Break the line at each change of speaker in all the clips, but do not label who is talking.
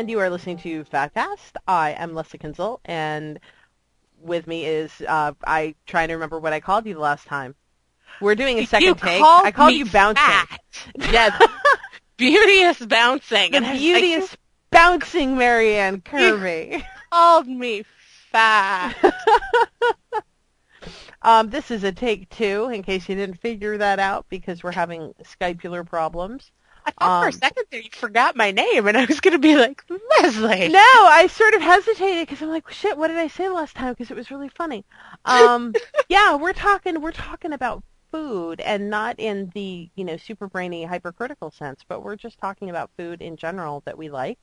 And you are listening to Fatcast. I am Leslie Kinzel, and with me is uh, I trying to remember what I called you the last time. We're doing a second
you
take.
Called
I called you bouncing.
Fat. Yes, beauteous bouncing.
The beauteous
like,
bouncing Marianne Kirby.
called me fat.
um, this is a take two, in case you didn't figure that out, because we're having Skypular problems.
I thought for
Um,
a second there you forgot my name, and I was going to be like Leslie.
No, I sort of hesitated because I'm like, shit, what did I say last time? Because it was really funny. Um, yeah, we're talking, we're talking about food, and not in the you know super brainy hypercritical sense, but we're just talking about food in general that we like,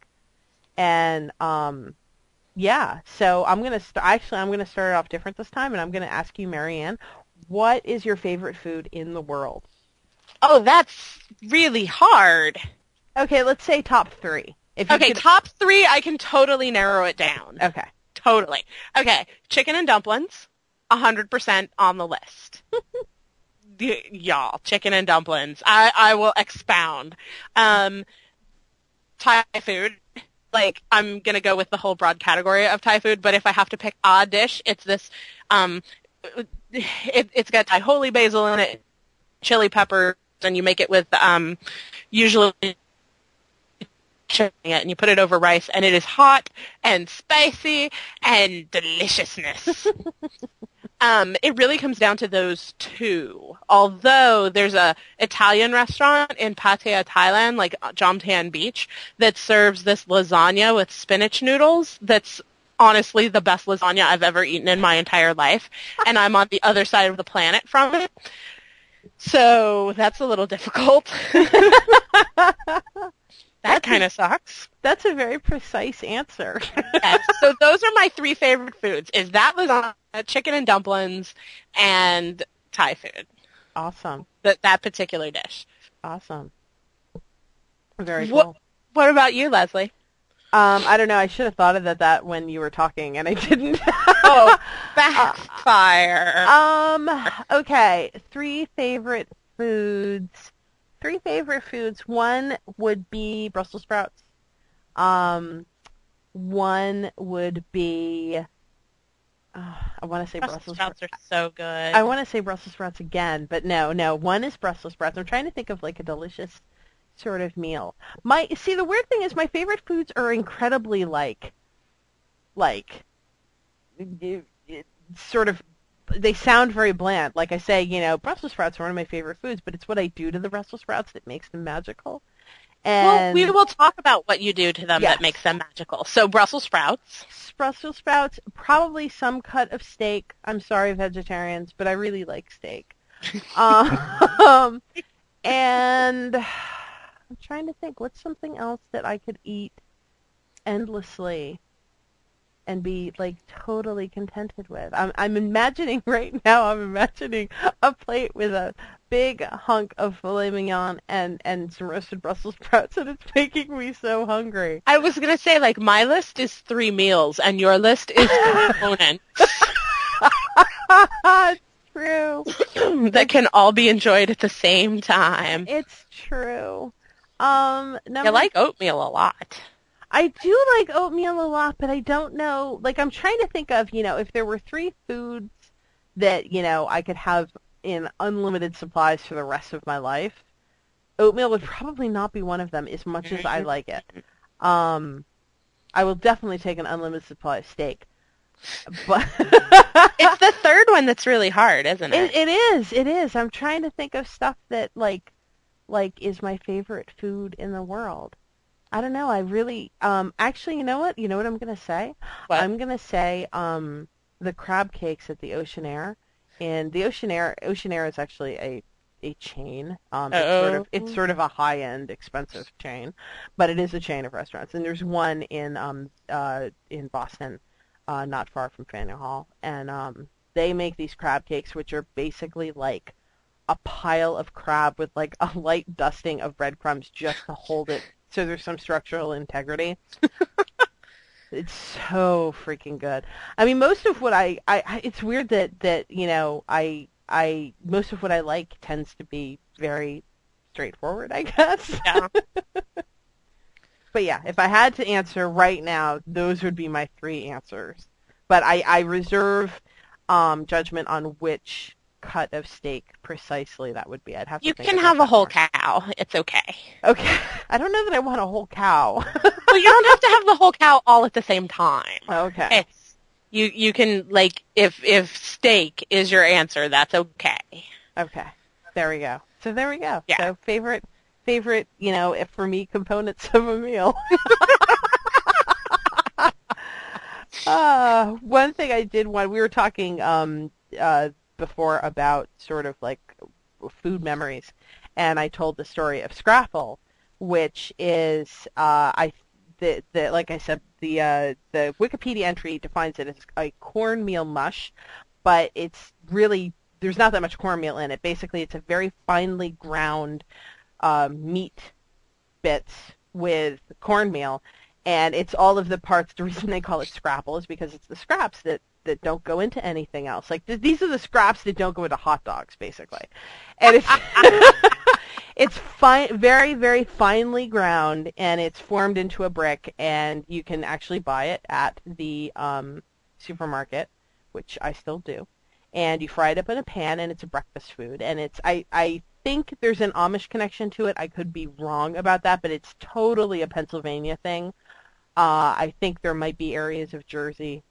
and um, yeah. So I'm gonna st- actually I'm gonna start it off different this time, and I'm gonna ask you, Marianne, what is your favorite food in the world?
Oh, that's really hard.
Okay, let's say top three. If
Okay,
could-
top three, I can totally narrow it down.
okay.
Totally. Okay, chicken and dumplings, a hundred percent on the list. Y- Y'all, chicken and dumplings. I, I will expound. Um, Thai food. Like, I'm gonna go with the whole broad category of Thai food, but if I have to pick a dish, it's this, um, it, it's got Thai holy basil in it, chili peppers, and you make it with, um, usually it and you put it over rice and it is hot and spicy and deliciousness. um, it really comes down to those two. Although there's a Italian restaurant in Pattaya, Thailand, like Jomtien Beach, that serves this lasagna with spinach noodles that's honestly the best lasagna I've ever eaten in my entire life. And I'm on the other side of the planet from it. So that's a little difficult. that kind of sucks.
That's a very precise answer.
Yes. So those are my three favorite foods: is that lasagna, chicken and dumplings, and Thai food.
awesome.
That that particular dish.
Awesome. Very
What-
cool.
What about you, Leslie?
Um, I don't know. I should have thought of that, that when you were talking, and I didn't.
Oh, backfire.
um. Okay. Three favorite foods. Three favorite foods. One would be Brussels sprouts. Um, one would be. Uh, I want to say
Brussels
Brussels
sprouts are so good.
I want to say Brussels sprouts again, but no, no. One is Brussels sprouts. I'm trying to think of like a delicious sort of meal. My see the weird thing is my favorite foods are incredibly like like it- it- sort of they sound very bland. Like I say, you know, Brussels sprouts are one of my favorite foods, but it's what I do to the Brussels sprouts that makes them magical.
well,
And
we will talk about what you do to them
Yes.
that makes them magical. So Brussels sprouts.
Brussels sprouts, probably some cut of steak. I'm sorry, vegetarians, but I really like steak. um, and trying to think, what's something else that I could eat endlessly and be like totally contented with? I'm, I'm imagining right now. I'm imagining a plate with a big hunk of filet mignon and and some roasted Brussels sprouts, and it's making me so hungry.
I was gonna say like my list is three meals and your list is components
true.
that can all be enjoyed at the same time.
It's true. Um, number,
I like oatmeal a lot.
I do like oatmeal a lot, but I don't know. Like, I'm trying to think of, you know, if there were three foods that you know I could have in unlimited supplies for the rest of my life, oatmeal would probably not be one of them. As much as I like it, um, I will definitely take an unlimited supply of steak. But
It's the third one that's really hard, isn't it?
It, it is. It is. I'm trying to think of stuff that like like is my favorite food in the world. I don't know. I really um actually, you know what? You know what I'm going to say?
What?
I'm going to say um the crab cakes at the Oceanaire. And the Oceanaire Ocean Air is actually a a chain. Um it's sort of it's sort of a high-end expensive chain, but it is a chain of restaurants. And there's one in um uh in Boston uh not far from Faneuil Hall and um they make these crab cakes which are basically like a pile of crab with like a light dusting of breadcrumbs just to hold it so there's some structural integrity. it's so freaking good. I mean, most of what I, I, I it's weird that that you know I I most of what I like tends to be very straightforward, I guess.
Yeah.
but yeah, if I had to answer right now, those would be my three answers. But I, I reserve um, judgment on which cut of steak precisely that would be. I'd have to.
You can have a whole
more.
cow. It's okay.
Okay, I don't know that I want a whole cow.
Well, you don't have to have the whole cow all at the same time.
okay.
It's you. You can like if if steak is your answer, that's okay.
Okay. There we go. So there we go.
Yeah.
So favorite favorite, you know, if for me components of a meal. uh, one thing I did want we were talking um uh before about sort of like food memories and I told the story of Scrapple, which is uh I the, the like I said the uh the Wikipedia entry defines it as a cornmeal mush, but it's really there's not that much cornmeal in it. Basically, it's a very finely ground um, meat bits with cornmeal, and it's all of the parts. The reason they call it scrapple is because it's the scraps that that don't go into anything else. Like th- these are the scraps that don't go into hot dogs, basically, and it's it's fine, very very finely ground, and it's formed into a brick, and you can actually buy it at the um, supermarket, which I still do and you fry it up in a pan and it's a breakfast food and it's I I think there's an Amish connection to it. I could be wrong about that, but it's totally a Pennsylvania thing. Uh, I think there might be areas of Jersey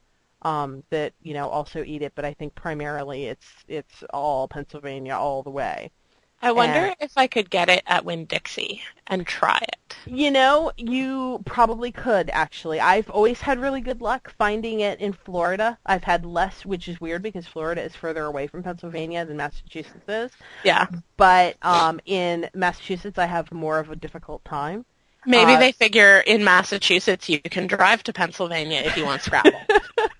um, that you know also eat it, but I think primarily it's it's all Pennsylvania all the way.
I wonder
And-
if I could get it at Winn Dixie and try it.
You know, you probably could actually. I've always had really good luck finding it in Florida. I've had less, which is weird because Florida is further away from Pennsylvania than Massachusetts is.
Yeah.
but um, in Massachusetts, I have more of a difficult time.
Maybe
Uh,
they figure in Massachusetts you can drive to Pennsylvania if you want Scrapple.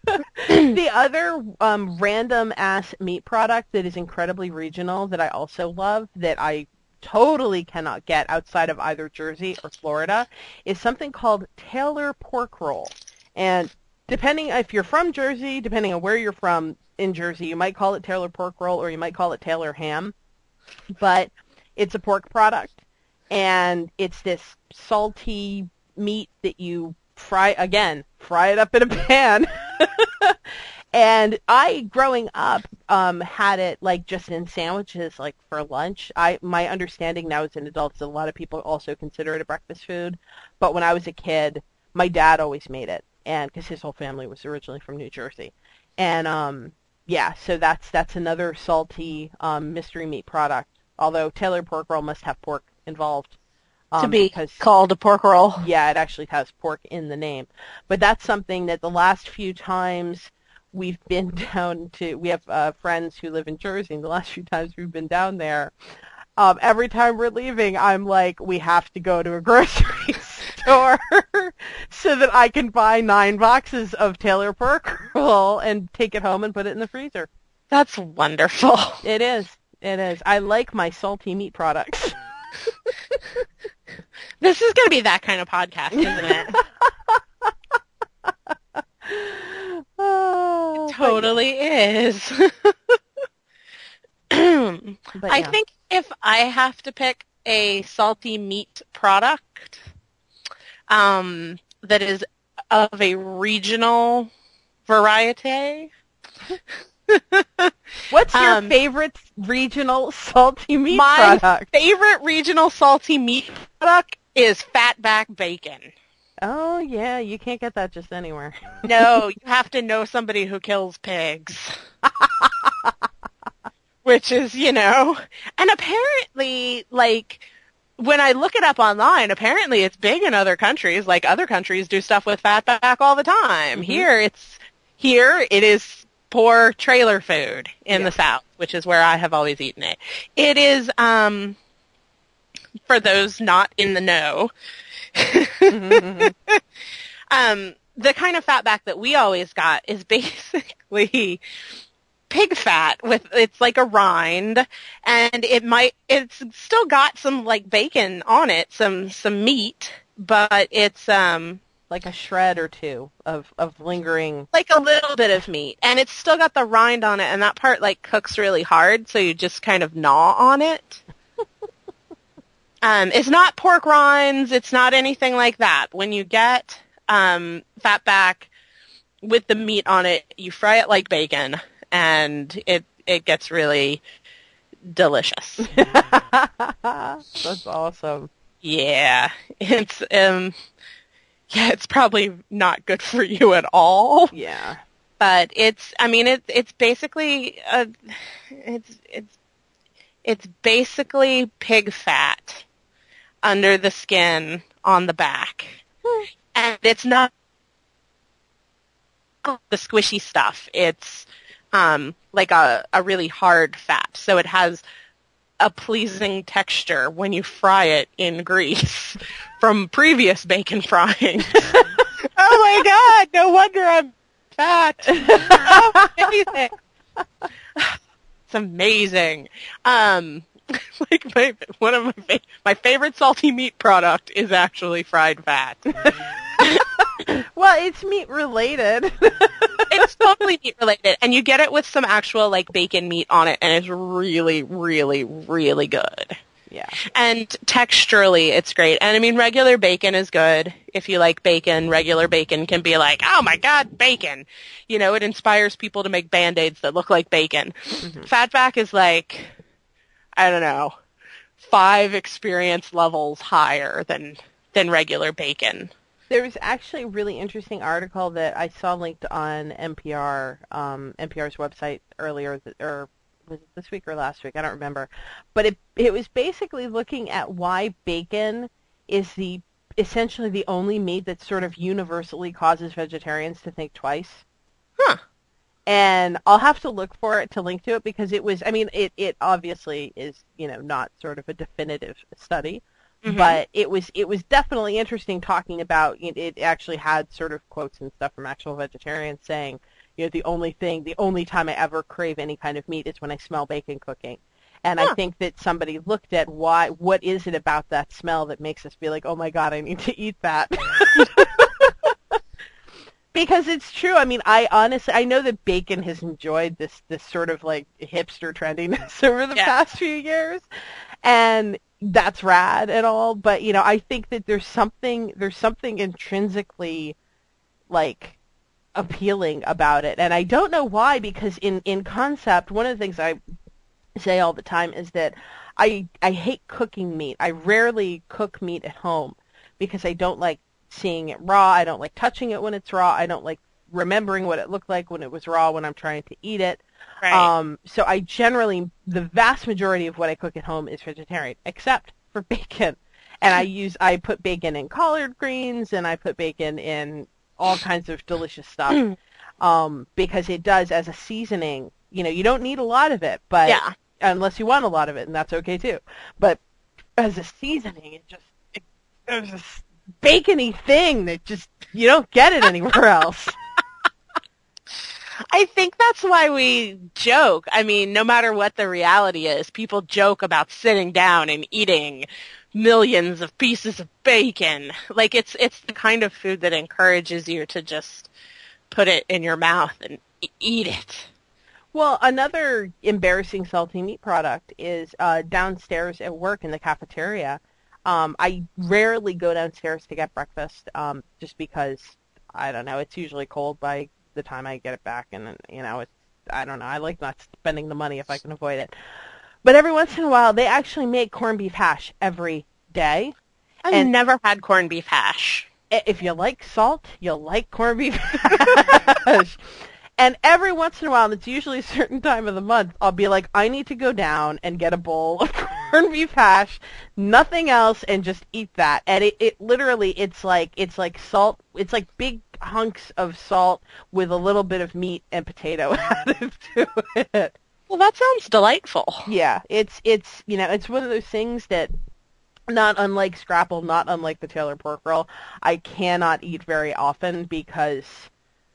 the other um, random ass meat product that is incredibly regional that I also love that I totally cannot get outside of either Jersey or Florida is something called Taylor pork roll. And depending if you're from Jersey, depending on where you're from in Jersey, you might call it Taylor pork roll or you might call it Taylor ham. But it's a pork product and it's this salty meat that you fry again, fry it up in a pan. and I growing up um had it like just in sandwiches like for lunch. I my understanding now as an adult is a lot of people also consider it a breakfast food, but when I was a kid, my dad always made it and cuz his whole family was originally from New Jersey. And um yeah, so that's that's another salty um mystery meat product. Although Taylor pork roll must have pork involved. Um,
to be
because
called a pork roll.
yeah, it actually has pork in the name. But that's something that the last few times we've been down to, we have uh, friends who live in Jersey, and the last few times we've been down there, um, every time we're leaving, I'm like, we have to go to a grocery store so that I can buy nine boxes of Taylor pork roll and take it home and put it in the freezer.
That's wonderful.
It is. It is. I like my salty meat products.
This is going to be that kind of podcast, isn't it?
Oh, but-
totally is. I
yeah.
think if I have to pick a salty meat product um, that is of a regional variety,
What's your
Um,
favorite regional salty meat
my
product?
favorite regional salty meat product is fatback bacon.
Oh yeah, you can't get that just anywhere.
No, you have to know somebody who kills pigs. Which is, you know, and apparently, like, when I look it up online, apparently it's big in other countries. Like, other countries do stuff with fatback all the time.
Mhm.
Here, it's, here, it is poor trailer food in
Yeah.
the South, which is where I have always eaten it. It is, um, for those not in the know, um, the kind of fatback that we always got is basically pig fat with it's like a rind and it might it's still got some like bacon on it some some meat but it's um
like a shred or two of of lingering.
like a little bit of meat and it's still got the rind on it and that part like cooks really hard so you just kind of gnaw on it Um, it's not pork rinds. It's not anything like that. When you get um, fatback with the meat on it, you fry it like bacon, and it it gets really delicious.
That's awesome.
Yeah, it's um, yeah, it's probably not good for you at all.
Yeah.
But it's, I mean, it's it's basically a, it's it's it's basically pig fat under the skin on the back, and it's not the squishy stuff. It's um, like a a really hard fat, so it has a pleasing texture when you fry it in grease from previous bacon frying. oh my god, no wonder I'm fat. Oh, amazing. It's amazing. Um, like my one of my fa- my favorite salty meat product is actually fried fat.
Well, it's meat related.
it's totally meat related, and you get it with some actual like bacon meat on it, and it's really, really, really good.
Yeah.
And texturally, it's great. And I mean, regular bacon is good. If you like bacon, regular bacon can be like, oh my god, bacon. You know, it inspires people to make band-aids that look like bacon. Mm-hmm. Fatback is like, I don't know, five experience levels higher than, than regular bacon.
There was actually a really interesting article that I saw linked on NPR, um, NPR's website earlier, or was it this week or last week? I don't remember. But it it was basically looking at why bacon is the essentially the only meat that sort of universally causes vegetarians to think twice.
Huh.
And I'll have to look for it to link to it because it was I mean it it obviously is, you know, not sort of a definitive study. Mm-hmm. But it was it was definitely interesting talking about it, it actually had sort of quotes and stuff from actual vegetarians saying, you know, the only thing, the only time I ever crave any kind of meat is when I smell bacon cooking. And huh. I think that somebody looked at why, what is it about that smell that makes us be like, oh my god, I need to eat that. because it's true. I mean, I honestly, I know that bacon has enjoyed this, this sort of like hipster trendiness over the yeah. past few years. And that's rad and all, but you know, I think that there's something, there's something intrinsically like appealing about it. And I don't know why, because in, in concept, one of the things I say all the time is that I, I hate cooking meat. I rarely cook meat at home because I don't like seeing it raw. I don't like touching it when it's raw. I don't like remembering what it looked like when it was raw when I'm trying to eat it.
Right.
Um, so I generally, the vast majority of what I cook at home is vegetarian, except for bacon. And I use, I put bacon in collard greens and I put bacon in all kinds of delicious stuff. um, because it does as a seasoning. You know, you don't need a lot of it, but
yeah.
unless you want a lot of it, and that's okay too. But as a seasoning, it just it, there's this bacony thing that just you don't get it anywhere else.
I think that's why we joke. I mean, no matter what the reality is, people joke about sitting down and eating millions of pieces of bacon. Like it's it's the kind of food that encourages you to just put it in your mouth and eat it.
Well, another embarrassing salty meat product is uh, downstairs at work in the cafeteria. Um, I rarely go downstairs to get breakfast um, just because I don't know. It's usually cold by the time I get it back, and you know, it's I don't know. I like not spending the money if I can avoid it. But every once in a while, they actually make corned beef hash every day.
I've and never had corned beef hash.
If you like salt, you'll like corned beef hash. and every once in a while, and it's usually a certain time of the month, I'll be like, I need to go down and get a bowl of corned beef hash, nothing else, and just eat that. And it, it literally, it's like, it's like salt, it's like big hunks of salt with a little bit of meat and potato added to it.
Well, that sounds delightful.
Yeah, it's it's you know it's one of those things that not unlike Scrapple, not unlike the Taylor pork roll, I cannot eat very often because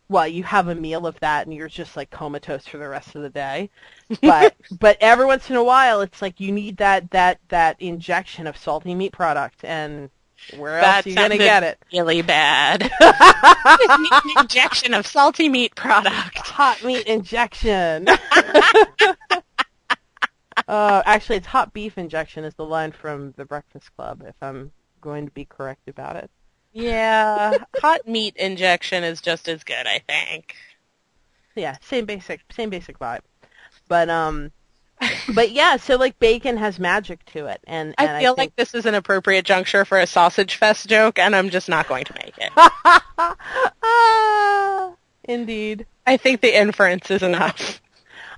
well, you have a meal of that and you're just like comatose for the rest of the day. But but every once in a while it's like you need that that that injection of salty meat product and where else that are you going to get it?
Really bad. injection of salty meat product.
Hot meat injection. uh, actually, it's hot beef injection is the line from The Breakfast Club. If I'm going to be correct about it.
Yeah, hot meat injection is just as good, I think.
Yeah, same basic, same basic vibe. But um, but yeah, so like bacon has magic to it, and, and
I feel
think...
like this is an appropriate juncture for a sausage fest joke, and I'm just not going to make it.
ah, indeed.
I think the inference is enough.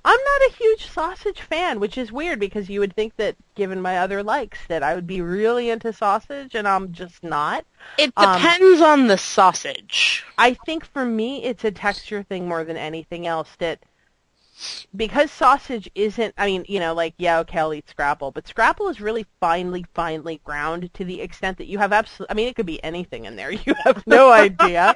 I'm not a huge sausage fan, which is weird because you would think that, given my other likes, that I would be really into sausage, and I'm just not.
It depends um, on the sausage.
I think for me, it's a texture thing more than anything else. That because sausage isn't, I mean, you know, like yeah, okay, I'll eat scrapple, but scrapple is really finely, finely ground to the extent that you have absolutely. I mean, it could be anything in there. You have no idea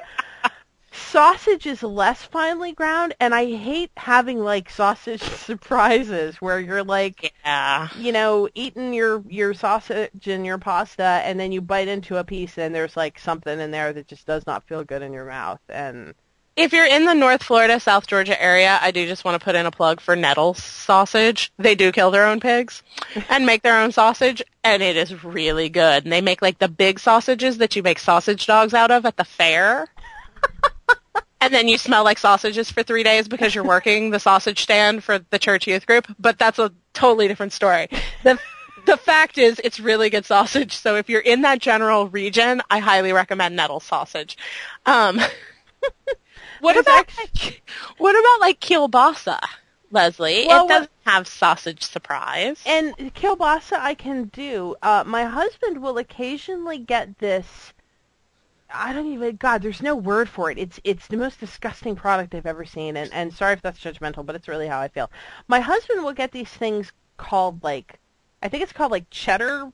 sausage is less finely ground and I hate having like sausage surprises where you're like
yeah.
you know eating your your sausage and your pasta and then you bite into a piece and there's like something in there that just does not feel good in your mouth and
if you're in the North Florida, South Georgia area, I do just want to put in a plug for Nettles sausage. They do kill their own pigs and make their own sausage, and it is really good. And they make like the big sausages that you make sausage dogs out of at the fair. and then you smell like sausages for three days because you're working the sausage stand for the church youth group. But that's a totally different story. The the fact is, it's really good sausage. So if you're in that general region, I highly recommend Nettle sausage. Um, what about like, what about like kielbasa, Leslie? Well, it doesn't have sausage surprise.
And kielbasa I can do. Uh, my husband will occasionally get this I don't even God. There's no word for it. It's it's the most disgusting product I've ever seen. And and sorry if that's judgmental, but it's really how I feel. My husband will get these things called like, I think it's called like cheddar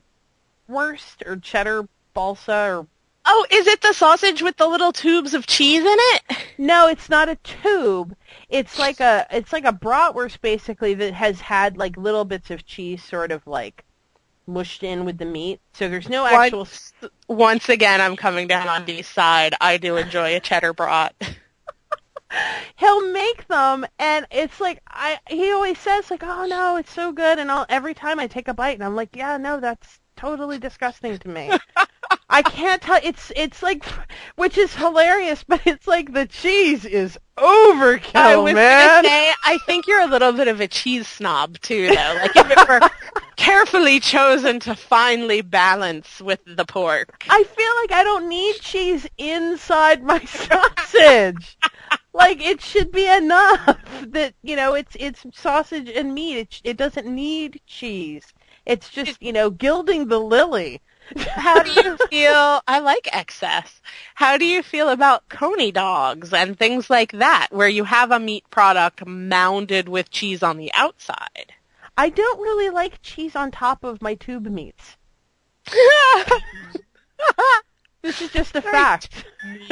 wurst or cheddar balsa or.
Oh, is it the sausage with the little tubes of cheese in it?
No, it's not a tube. It's like a it's like a bratwurst basically that has had like little bits of cheese sort of like mushed in with the meat. So there's no actual.
Once, once again, I'm coming down on Dee's side. I do enjoy a cheddar brat.
He'll make them, and it's like I. He always says like, "Oh no, it's so good," and I'll every time I take a bite, and I'm like, "Yeah, no, that's totally disgusting to me." I can't tell. It's it's like, which is hilarious, but it's like the cheese is overkill, I was man.
Say, I think you're a little bit of a cheese snob too, though. Like if it were carefully chosen to finely balance with the pork.
I feel like I don't need cheese inside my sausage. like it should be enough that you know it's it's sausage and meat. It it doesn't need cheese. It's just you know gilding the lily.
How do you feel? I like excess. How do you feel about coney dogs and things like that, where you have a meat product mounded with cheese on the outside?
I don't really like cheese on top of my tube meats. this is just a fact.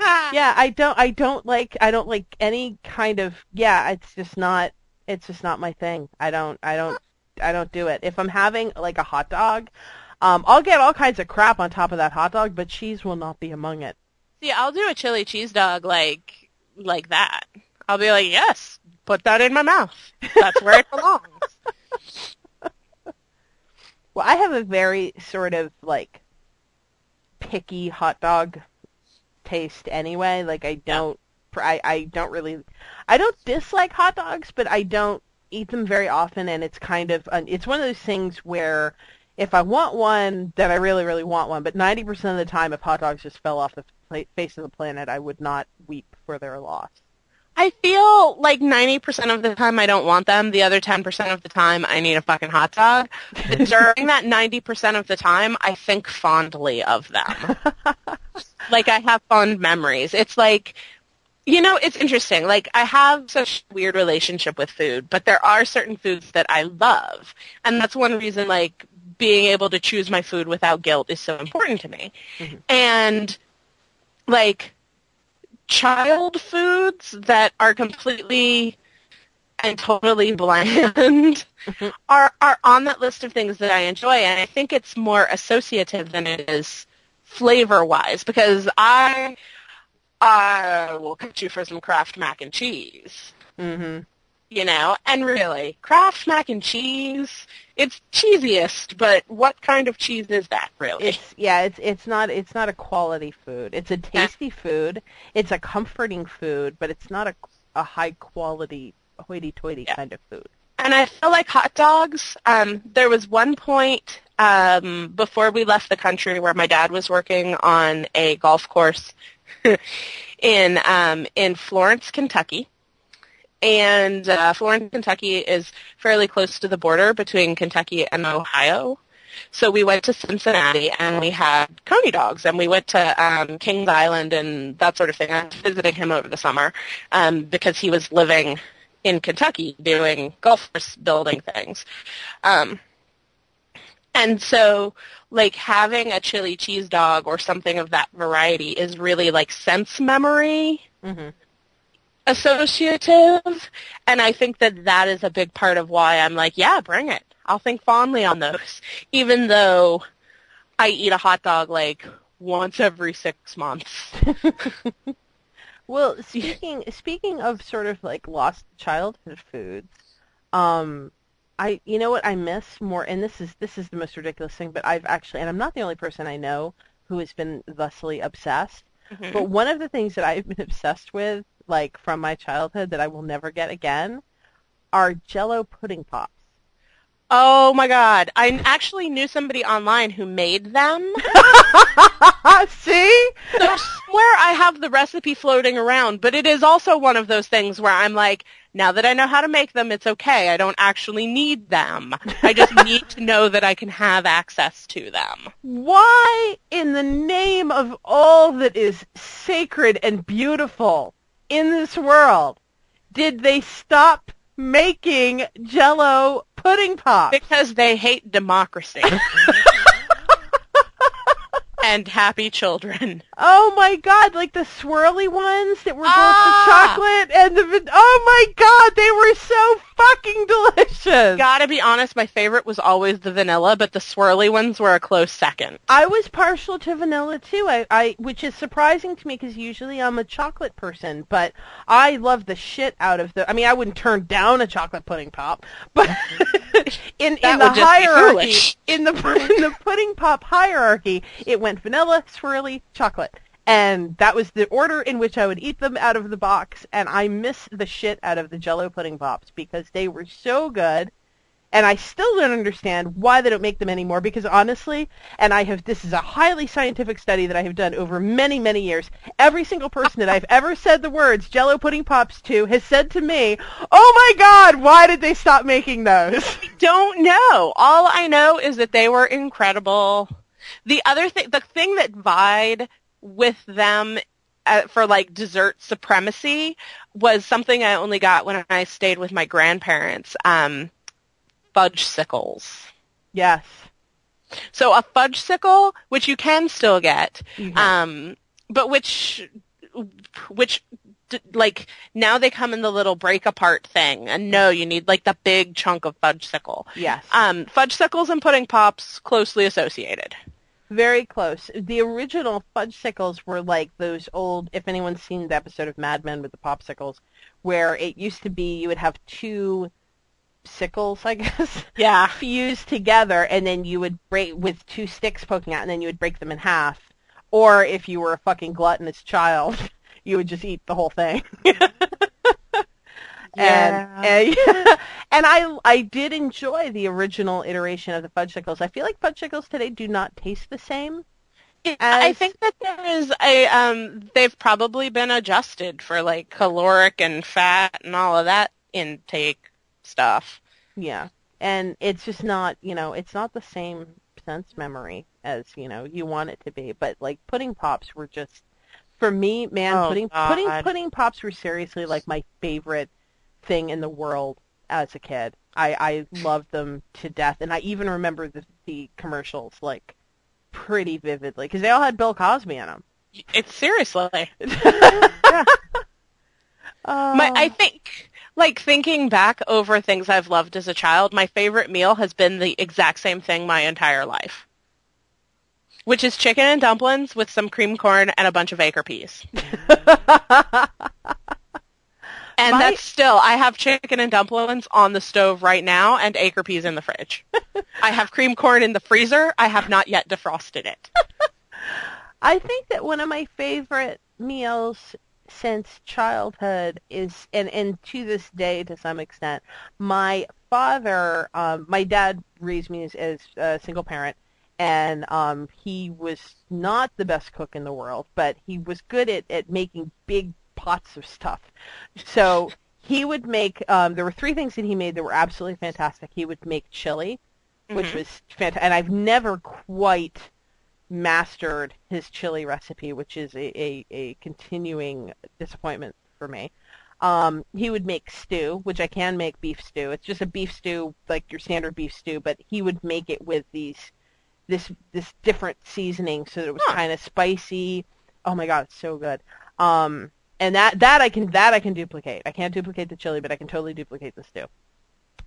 yeah, I don't. I don't like. I don't like any kind of. Yeah, it's just not. It's just not my thing. I don't. I don't. I don't do it. If I'm having like a hot dog, um, I'll get all kinds of crap on top of that hot dog, but cheese will not be among it.
See, I'll do a chili cheese dog like like that. I'll be like, yes, put that in my mouth. That's where it belongs.
well, I have a very sort of like picky hot dog taste anyway. Like I don't. I I don't really, I don't dislike hot dogs, but I don't eat them very often, and it's kind of, it's one of those things where if I want one, then I really, really want one. But 90% of the time, if hot dogs just fell off the face of the planet, I would not weep for their loss.
I feel like 90% of the time I don't want them. The other 10% of the time I need a fucking hot dog. But during that 90% of the time, I think fondly of them. like I have fond memories. It's like, you know, it's interesting. Like I have such a weird relationship with food, but there are certain foods that I love. And that's one reason like being able to choose my food without guilt is so important to me. Mm-hmm. And like child foods that are completely and totally bland mm-hmm. are are on that list of things that I enjoy and I think it's more associative than it is flavor wise because I I will cut you for some Kraft mac and cheese.
Mhm.
You know, and really, Kraft mac and cheese, it's cheesiest, but what kind of cheese is that really?
It's yeah, it's it's not it's not a quality food. It's a tasty food. It's a comforting food, but it's not a a high quality hoity-toity
Yeah.
kind of food.
And I feel like hot dogs. Um, there was one point um, before we left the country where my dad was working on a golf course in um, in Florence, Kentucky. And uh, Florence, Kentucky is fairly close to the border between Kentucky and Ohio. So we went to Cincinnati and we had coney dogs and we went to um, Kings Island and that sort of thing. I was visiting him over the summer um, because he was living in Kentucky doing golf course building things. Um, and so, like, having a chili cheese dog or something of that variety is really like sense memory
hmm
associative. And I think that that is a big part of why I'm like, yeah, bring it. I'll think fondly on those, even though I eat a hot dog like once every six months.
Well, speaking speaking of sort of like lost childhood foods, um, I you know what I miss more, and this is this is the most ridiculous thing, but I've actually, and I'm not the only person I know who has been thusly obsessed.
Mm-hmm.
But one of the things that I've been obsessed with, like from my childhood, that I will never get again, are Jello pudding pops.
Oh my god. I actually knew somebody online who made them.
See?
So somewhere I have the recipe floating around, but it is also one of those things where I'm like, now that I know how to make them, it's okay. I don't actually need them. I just need to know that I can have access to them.
Why, in the name of all that is sacred and beautiful in this world, did they stop making Jello pudding pops?
Because they hate democracy. and happy children.
Oh my god, like the swirly ones that were both
Ah!
the chocolate and the oh my god, they were so fucking delicious.
Gotta be honest, my favorite was always the vanilla, but the swirly ones were a close second.
I was partial to vanilla too. I, I which is surprising to me because usually I'm a chocolate person, but I love the shit out of the. I mean, I wouldn't turn down a chocolate pudding pop, but in
That
in the hierarchy, in the in the pudding pop hierarchy, it went vanilla, swirly, chocolate. And that was the order in which I would eat them out of the box, and I miss the shit out of the Jello pudding pops because they were so good. And I still don't understand why they don't make them anymore because honestly, and I have this is a highly scientific study that I have done over many, many years. Every single person that I've ever said the words Jello pudding pops to has said to me, "Oh my god, why did they stop making those?"
I Don't know. All I know is that they were incredible. The other thing, the thing that vied with them uh, for like dessert supremacy was something I only got when I stayed with my grandparents. Um, fudge sickles.
yes.
So a fudge sickle, which you can still get,
Mhm.
um, but which, which, like now they come in the little break apart thing, and no, you need like the big chunk of fudge sickle.
Yes.
Um, fudge sickles and pudding pops closely associated.
Very close. The original fudge sickles were like those old, if anyone's seen the episode of Mad Men with the popsicles, where it used to be you would have two sickles, I guess,
Yeah.
fused together, and then you would break with two sticks poking out, and then you would break them in half. Or if you were a fucking gluttonous child, you would just eat the whole thing.
Yeah.
And, and, and I I did enjoy the original iteration of the fudgesicles. I feel like fudgesicles today do not taste the same.
I think that there is a um they've probably been adjusted for like caloric and fat and all of that intake stuff.
Yeah. And it's just not, you know, it's not the same sense memory as, you know, you want it to be. But like pudding pops were just for me, man,
Oh,
pudding
God.
pudding pudding pops were seriously like my favorite thing in the world as a kid. I I loved them to death and I even remember the the commercials like pretty vividly because they all had Bill Cosby in them.
It's seriously.
yeah.
My, I oh. think, like thinking back over things I've loved as a child, my favorite meal has been the exact same thing my entire life, which is chicken and dumplings with some cream corn and a bunch of acre peas. And And
My-
that's still, I have chicken and dumplings on the stove right now and acre peas in the fridge. I have cream corn in the freezer. I have not yet defrosted it.
I think that one of my favorite meals since childhood is, and, and to this day to some extent, my father, um, my dad raised me as, as a single parent, and um, he was not the best cook in the world, but he was good at, at making big pots of stuff. So he would make, um, there were three things that he made that were absolutely fantastic. He would make chili, which
Mhm.
was fantastic, and I've never quite mastered his chili recipe, which is a, a, a continuing disappointment for me. Um, he would make stew, which I can make beef stew. It's just a beef stew, like your standard beef stew, but he would make it with these this this different seasoning so that it was
Huh.
kind of spicy. Oh my god, it's so good. Um, and that that I can that I can duplicate. I can't duplicate the chili, but I can totally duplicate the stew.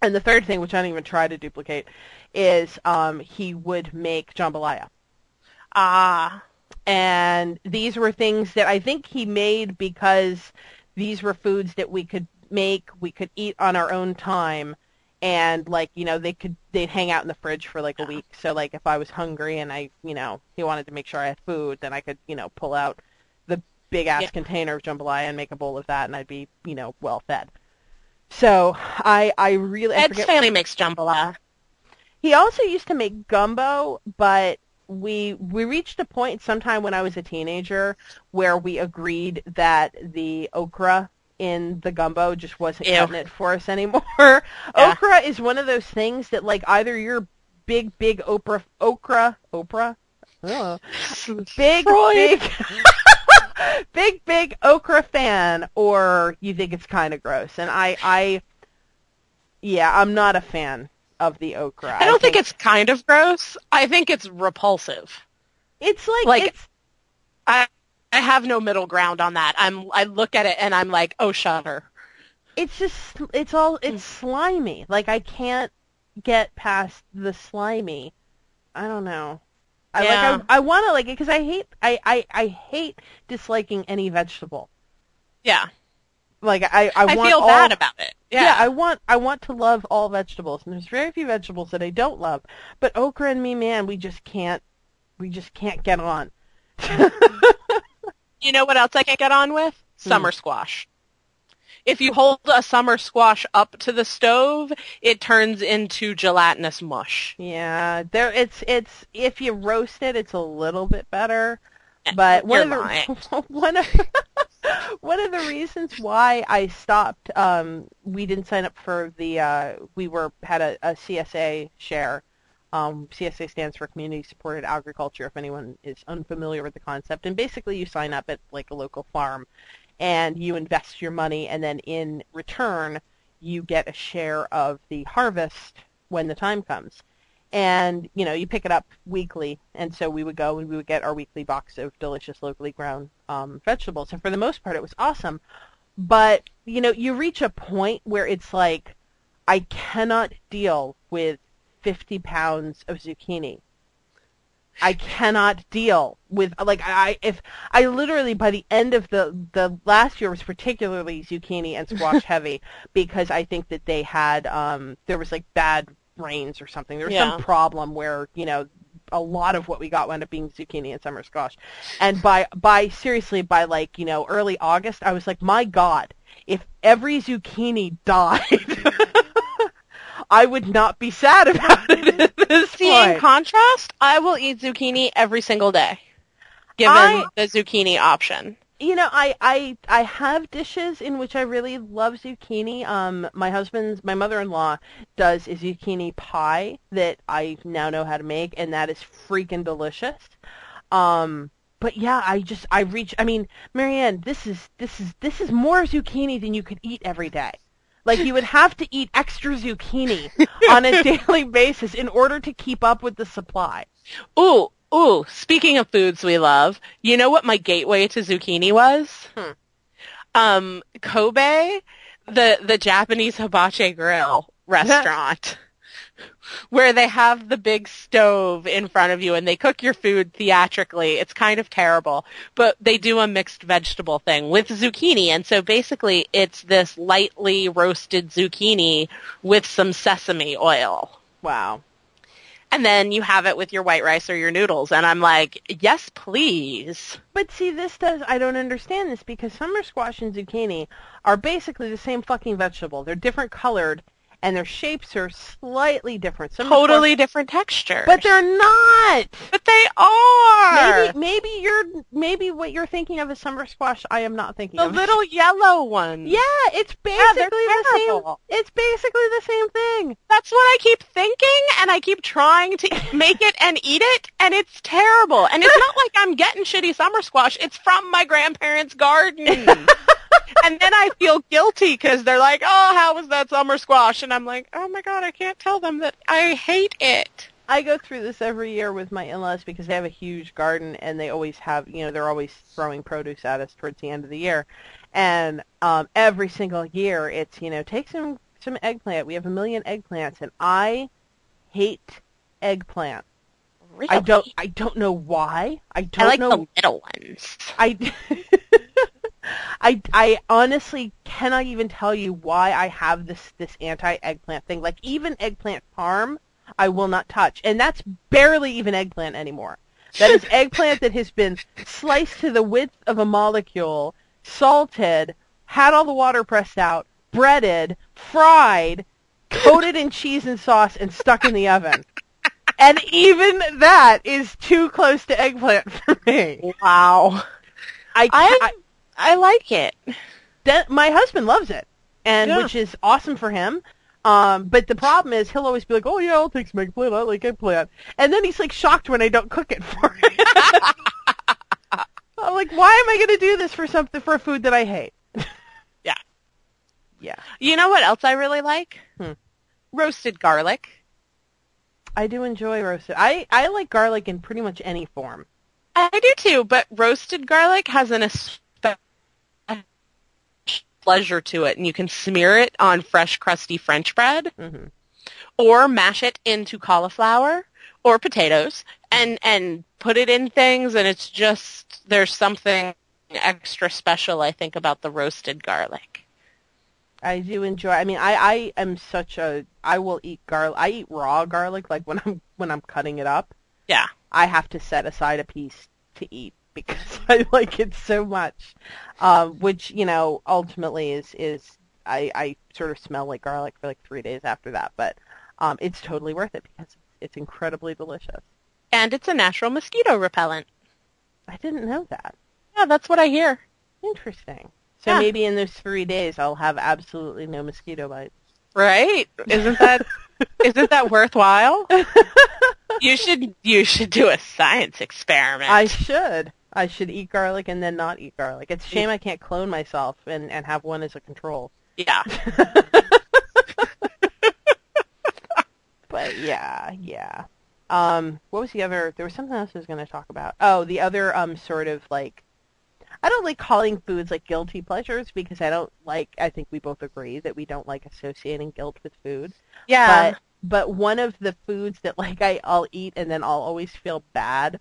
And the third thing, which I don't even try to duplicate, is um, he would make jambalaya
Ah.
and these were things that I think he made because these were foods that we could make, we could eat on our own time, and like you know they could they'd hang out in the fridge for like a week. So like if I was hungry and I you know he wanted to make sure I had food, then I could you know pull out big ass
Yeah.
container of jambalaya and make a bowl of that, and I'd be you know well fed. So I I really I
Ed's family makes jambalaya.
he also used to make gumbo, but we we reached a point sometime when I was a teenager where we agreed that the okra in the gumbo just wasn't
Ew.
cutting it for us anymore. Okra is one of those things that like either you're big big okra okra okra Ugh. big
Freud.
big big big okra fan or you think it's kind of gross and I I yeah, I'm not a fan of the okra.
I don't think, it's kind of gross. I think it's repulsive.
It's like,
Like-
it's
I I have no middle ground on that. I'm I look at it and I'm like, oh shudder.
it's just it's all it's mm. slimy. Like I can't get past the slimy. I don't know. I
Yeah.
like I, I want to like it because I hate I, I I hate disliking any vegetable.
Yeah.
Like I I,
I,
want
feel
all,
bad about it. Yeah.
I want I want to love all vegetables, and there's very few vegetables that I don't love. But okra and me, man, we just can't we just can't get on.
You know what else I can't get on with?
Hmm.
Summer squash. If you hold a summer squash up to the stove, it turns into gelatinous mush.
Yeah, there it's it's if you roast it, it's a little bit better. But one
You're
of the one of one of the reasons why I stopped, um, we didn't sign up for the uh, we were had a, a CSA share. Um, CSA stands for Community Supported Agriculture. If anyone is unfamiliar with the concept, and basically you sign up at like a local farm, and you invest your money, and then in return you get a share of the harvest when the time comes. And you know you pick it up weekly and so we would go and we would get our weekly box of delicious locally grown um, vegetables. And for the most part it was awesome. But you know you reach a point where it's like i cannot deal with 50 pounds of zucchini i cannot deal with like i if i literally by the end of the the last year was particularly zucchini and squash heavy because i think that they had um there was like bad rains or something. There was
Yeah.
some problem where you know a lot of what we got wound up being zucchini and summer squash. And by by seriously by like you know early august i was like my god if every zucchini died i would not be sad about it
See, in contrast, I will eat zucchini every single day, given
I-
the zucchini option.
You know, I, I I have dishes in which I really love zucchini. Um, my husband's, my mother-in-law does a zucchini pie that I now know how to make, and that is freaking delicious. Um, but yeah, I just I reach. I mean, Marianne, this is this is this is more zucchini than you could eat every day. Like you would have to eat extra zucchini on a daily basis in order to keep up with the supply.
Ooh, ooh, speaking of foods we love, you know what my gateway to zucchini was?
Hmm.
Um, Kobe, the, the Japanese hibachi grill restaurant. Where they have the big stove in front of you and they cook your food theatrically. It's kind of terrible, but they do a mixed vegetable thing with zucchini. And so basically it's this lightly roasted zucchini with some sesame oil.
Wow.
And then you have it with your white rice or your noodles. And I'm like, yes, please.
But see, this does, I don't understand this because summer squash and zucchini are basically the same fucking vegetable. They're different colored and their shapes are slightly different. Summer
Totally different textures.
but they're not.
But they are.
Maybe, maybe you're, maybe what you're thinking of is summer squash. I am not thinking of.
the
of.
little yellow one.
Yeah, it's basically the same. It's basically the same thing.
That's what I keep thinking, and I keep trying to make it and eat it, and it's terrible. And it's not like I'm getting shitty summer squash. It's from my grandparents' garden. and then I feel guilty because they're like, oh, how was that summer squash? And I'm like, oh my god, I can't tell them that I hate it.
I go through this every year with my in-laws because they have a huge garden and they always have, you know, they're always throwing produce at us towards the end of the year. And um every single year it's, you know, take some some eggplant. We have a million eggplants and I hate eggplant.
Really?
I don't I don't know why. I don't
I like
know
the little ones.
I, I, I honestly cannot even tell you why I have this this anti eggplant thing. Like even eggplant parm, I will not touch, and that's barely even eggplant anymore. That is eggplant that has been sliced to the width of a molecule, salted, had all the water pressed out, breaded, fried, coated in cheese and sauce, and stuck in the oven. And even that is too close to eggplant for me.
Wow.
I,
I I like it.
that my husband loves it, and
Yeah.
which is awesome for him. Um, but the problem is he'll always be like, "Oh yeah, I'll take some eggplant. I like eggplant," and then he's like shocked when I don't cook it for him. I'm like, "Why am I going to do this for something for a food that I hate?"
Yeah.
Yeah,
You know what else I really like?
Hmm.
Roasted garlic.
I do enjoy roasted. I I like garlic in pretty much any form.
I do too, but roasted garlic has an pleasure to it, and you can smear it on fresh, crusty French bread,
hmm
or mash it into cauliflower or potatoes, and and put it in things, and it's just there's something extra special, I think, about the roasted garlic.
I do enjoy. I mean, I I am such a I will eat garlic. I eat raw garlic like when I'm when I'm cutting it up.
Yeah.
I have to set aside a piece to eat because I like it so much. Um, which you know ultimately is is I I sort of smell like garlic for like three days after that, but um, it's totally worth it because it's incredibly delicious.
And it's a natural mosquito repellent.
I didn't know that.
Yeah, that's what I hear.
Interesting. So
Yeah.
maybe in those three days I'll have absolutely no mosquito bites.
Right? Isn't that isn't that worthwhile? You should you should do a science experiment.
I should. I should eat garlic and then not eat garlic. It's a shame I can't clone myself and, and have one as a control.
yeah.
But yeah, yeah. Um, what was the other? There was something else I was going to talk about. Oh, the other um sort of like I don't like calling foods like guilty pleasures because I don't like. I think we both agree that we don't like associating guilt with food.
Yeah.
But but one of the foods that like I I'll eat and then I'll always feel bad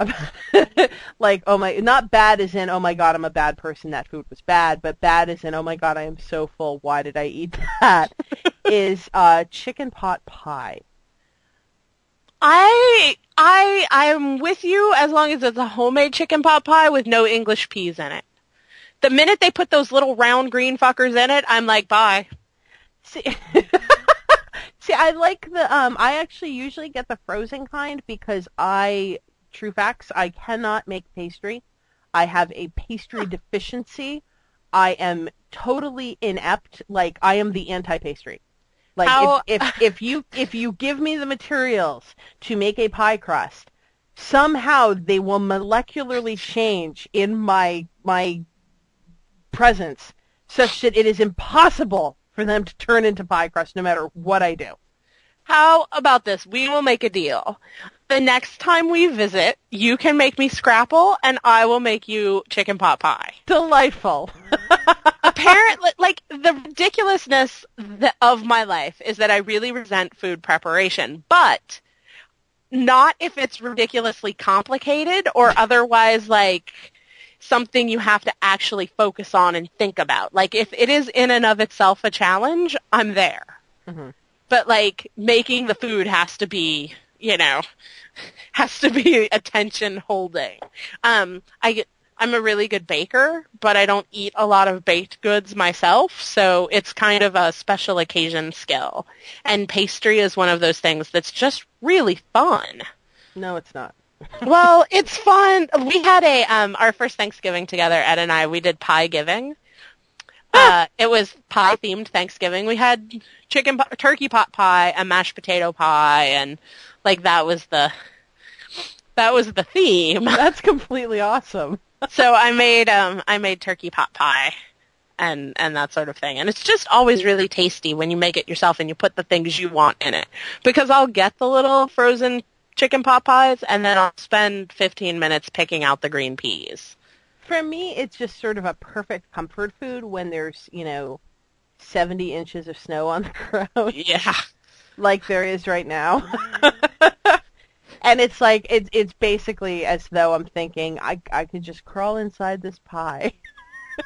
like oh my not bad as in oh my god I'm a bad person that food was bad but bad as in oh my god I am so full why did I eat that is uh chicken pot pie.
I I I'm with you as long as it's a homemade chicken pot pie with no English peas in it. The minute they put those little round green fuckers in it, I'm like, bye.
See, see, I like the. Um, I actually usually get the frozen kind because I, true facts, I cannot make pastry. I have a pastry deficiency. I am totally inept. Like I am the anti-pastry. Like
How-
if, if if you if you give me the materials to make a pie crust, somehow they will molecularly change in my my presence such that it is impossible for them to turn into pie crust no matter what I do.
How about this? We will make a deal. The next time we visit, you can make me scrapple and I will make you chicken pot pie.
Delightful.
apparently, like the ridiculousness of my life is that I really resent food preparation, but not if it's ridiculously complicated or otherwise like something you have to actually focus on and think about. Like if it is in and of itself a challenge, I'm there.
Mhm.
But like making the food has to be, you know, has to be attention holding. Um, I get, I'm a really good baker, but I don't eat a lot of baked goods myself, so it's kind of a special occasion skill. And pastry is one of those things that's just really fun.
No, it's not.
well, it's fun. We had a um our first Thanksgiving together. Ed and I we did pie giving. Uh, it was pie themed Thanksgiving. We had chicken po- turkey pot pie, and mashed potato pie, and like that was the that was the theme.
That's completely awesome.
so I made um I made turkey pot pie and and that sort of thing. And it's just always really tasty when you make it yourself and you put the things you want in it. Because I'll get the little frozen chicken pot pies and then I'll spend 15 minutes picking out the green peas.
For me, it's just sort of a perfect comfort food when there's, you know, 70 inches of snow on the ground,
Yeah.
like there is right now. and it's like, it's, it's basically as though I'm thinking, I, I could just crawl inside this pie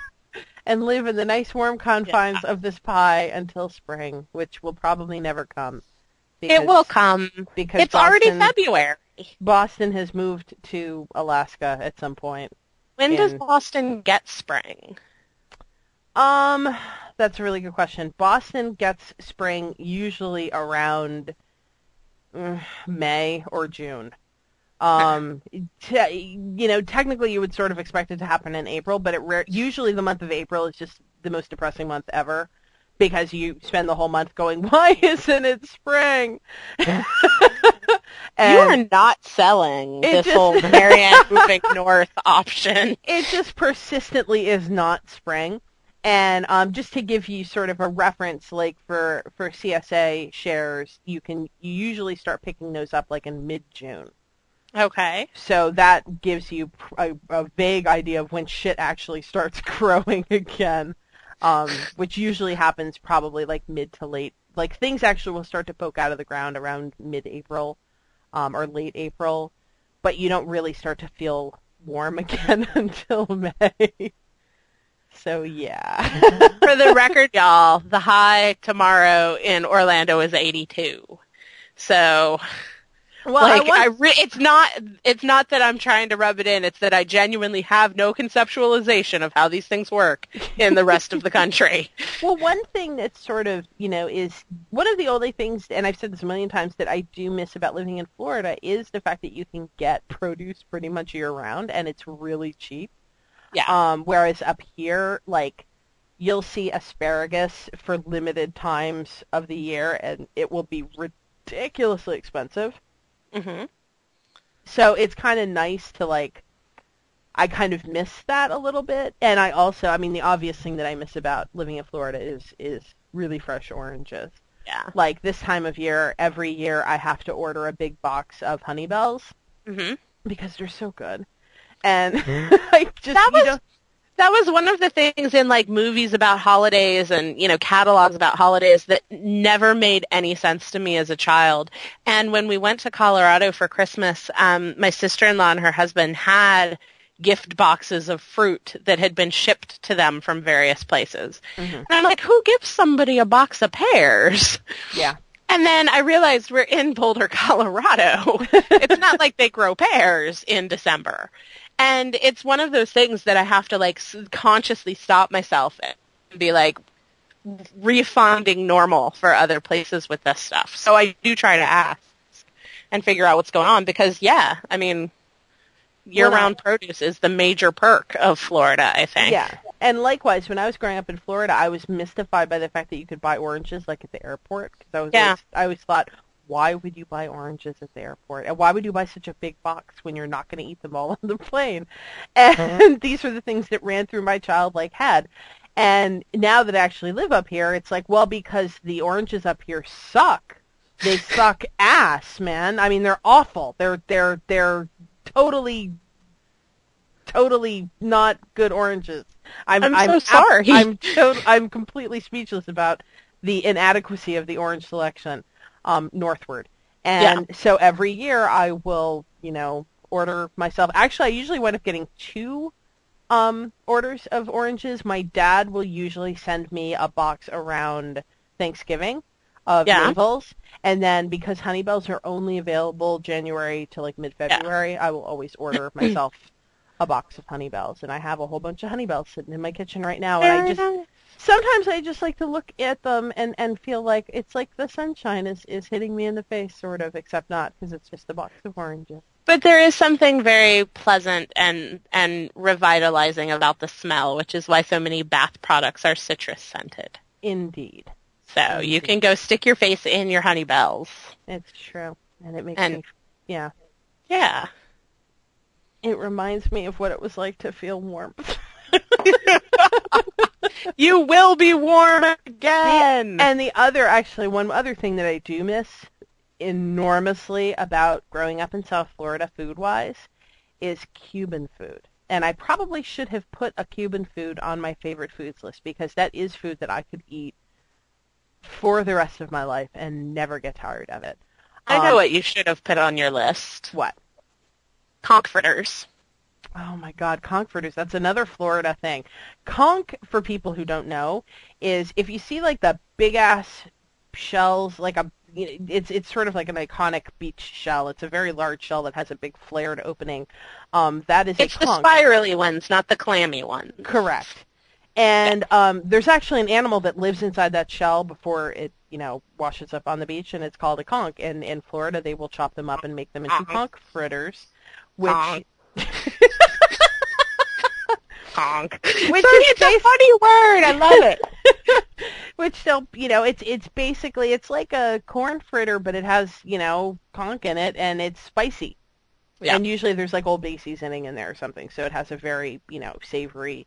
and live in the nice warm confines of this pie until spring, which will probably never come.
It will come.
Because
It's already February.
Boston has moved to Alaska at some point.
When does Boston get spring?
Um, that's a really good question. Boston gets spring usually around uh, May or June. Um, te- you know, technically you would sort of expect it to happen in April, but it rare- usually the month of April is just the most depressing month ever because you spend the whole month going, "Why isn't it spring?"
you are not selling this
just-
whole Marianne moving north option.
it just persistently is not spring. And um, just to give you sort of a reference, like for for CSA shares, you can you usually start picking those up like in mid June.
Okay.
So that gives you a, a vague idea of when shit actually starts growing again, um, which usually happens probably like mid to late. Like things actually will start to poke out of the ground around mid-April um, or late April, but you don't really start to feel warm again until May. So yeah,
For the record, y'all, the high tomorrow in Orlando is 82. So,
well,
like,
I,
I re- it's not, it's not that I'm trying to rub it in. It's that I genuinely have no conceptualization of how these things work in the rest of the country.
Well, one thing that's sort of, you know, is one of the only things, and I've said this a million times, that I do miss about living in Florida is the fact that you can get produce pretty much year round, and it's really cheap.
Yeah.
Um, whereas up here, like, you'll see asparagus for limited times of the year, and it will be ridiculously expensive.
Hmm
So it's kind of nice to like, I kind of miss that a little bit, and I also, I mean, the obvious thing that I miss about living in Florida is is really fresh oranges.
Yeah.
Like this time of year, every year I have to order a big box of honey bells
hmm
because they're so good, and like just
That
you
was-
know,
That was one of the things in like movies about holidays and, you know, catalogs about holidays that never made any sense to me as a child. And when we went to Colorado for Christmas, um, my sister-in-law and her husband had gift boxes of fruit that had been shipped to them from various places.
Mhm.
And I'm like, who gives somebody a box of pears?
yeah,
And then I realized we're in Boulder, Colorado. it's not like they grow pears in December. And it's one of those things that I have to like consciously stop myself and be like refinding normal for other places with this stuff. So I do try to ask and figure out what's going on because yeah, I mean year-round produce is the major perk of Florida, I think.
yeah. And likewise, when I was growing up in Florida, I was mystified by the fact that you could buy oranges like at the airport because I was
Yeah.
always, I always thought, why would you buy oranges at the airport? And why would you buy such a big box when you're not going to eat them all on the plane? Uh-huh. And these were the things that ran through my childlike head. And now that I actually live up here, it's like, well, because the oranges up here suck. They suck ass, man. I mean, they're awful. They're they're they're totally totally not good oranges. I'm,
I'm
I'm
so sorry.
I'm to- I'm completely speechless about the inadequacy of the orange selection um, northward. And so every year I will, you know, order myself. Actually, I usually wind up getting two um, orders of oranges. My dad will usually send me a box around Thanksgiving of
Yeah.
navels, and then because honey bells are only available January to like mid-February, I will always order myself a box of honey bells, and I have a whole bunch of honey bells sitting in my kitchen right now, and I just sometimes I just like to look at them and and feel like it's like the sunshine is is hitting me in the face, sort of, except not because it's just a box of oranges.
But there is something very pleasant and and revitalizing about the smell, which is why so many bath products are citrus scented.
Indeed,
So you can go stick your face in your honey bells.
it's true, and it makes
And-
me, yeah,
Yeah.
it reminds me of what it was like to feel warmth.
You will be warm again.
And the other, actually, one other thing that I do miss enormously about growing up in South Florida food-wise is Cuban food. And I probably should have put a Cuban food on my favorite foods list because that is food that I could eat for the rest of my life and never get tired of it.
I know
Um,
what you should have put on your list.
What?
Conch fritters.
Oh my God, conch fritters. That's another Florida thing. Conch, for people who don't know, is if you see like the big ass shells, like a, it's it's sort of like an iconic beach shell. It's a very large shell that has a big flared opening. Um, that is
It's
a
the spirally ones, not the clammy ones.
Correct. And um, there's actually an animal that lives inside that shell before it, you know, washes up on the beach, and it's called a conch. And in Florida, they will chop them up and make them into conch fritters, which
Conch. Conch.
Which is
it's a funny word. I love it.
which they'll, you know, it's it's basically it's like a corn fritter, but it has, you know, conch in it, and it's spicy.
Yeah.
And usually there's like Old Bay seasoning in there or something, so it has a very, you know, savory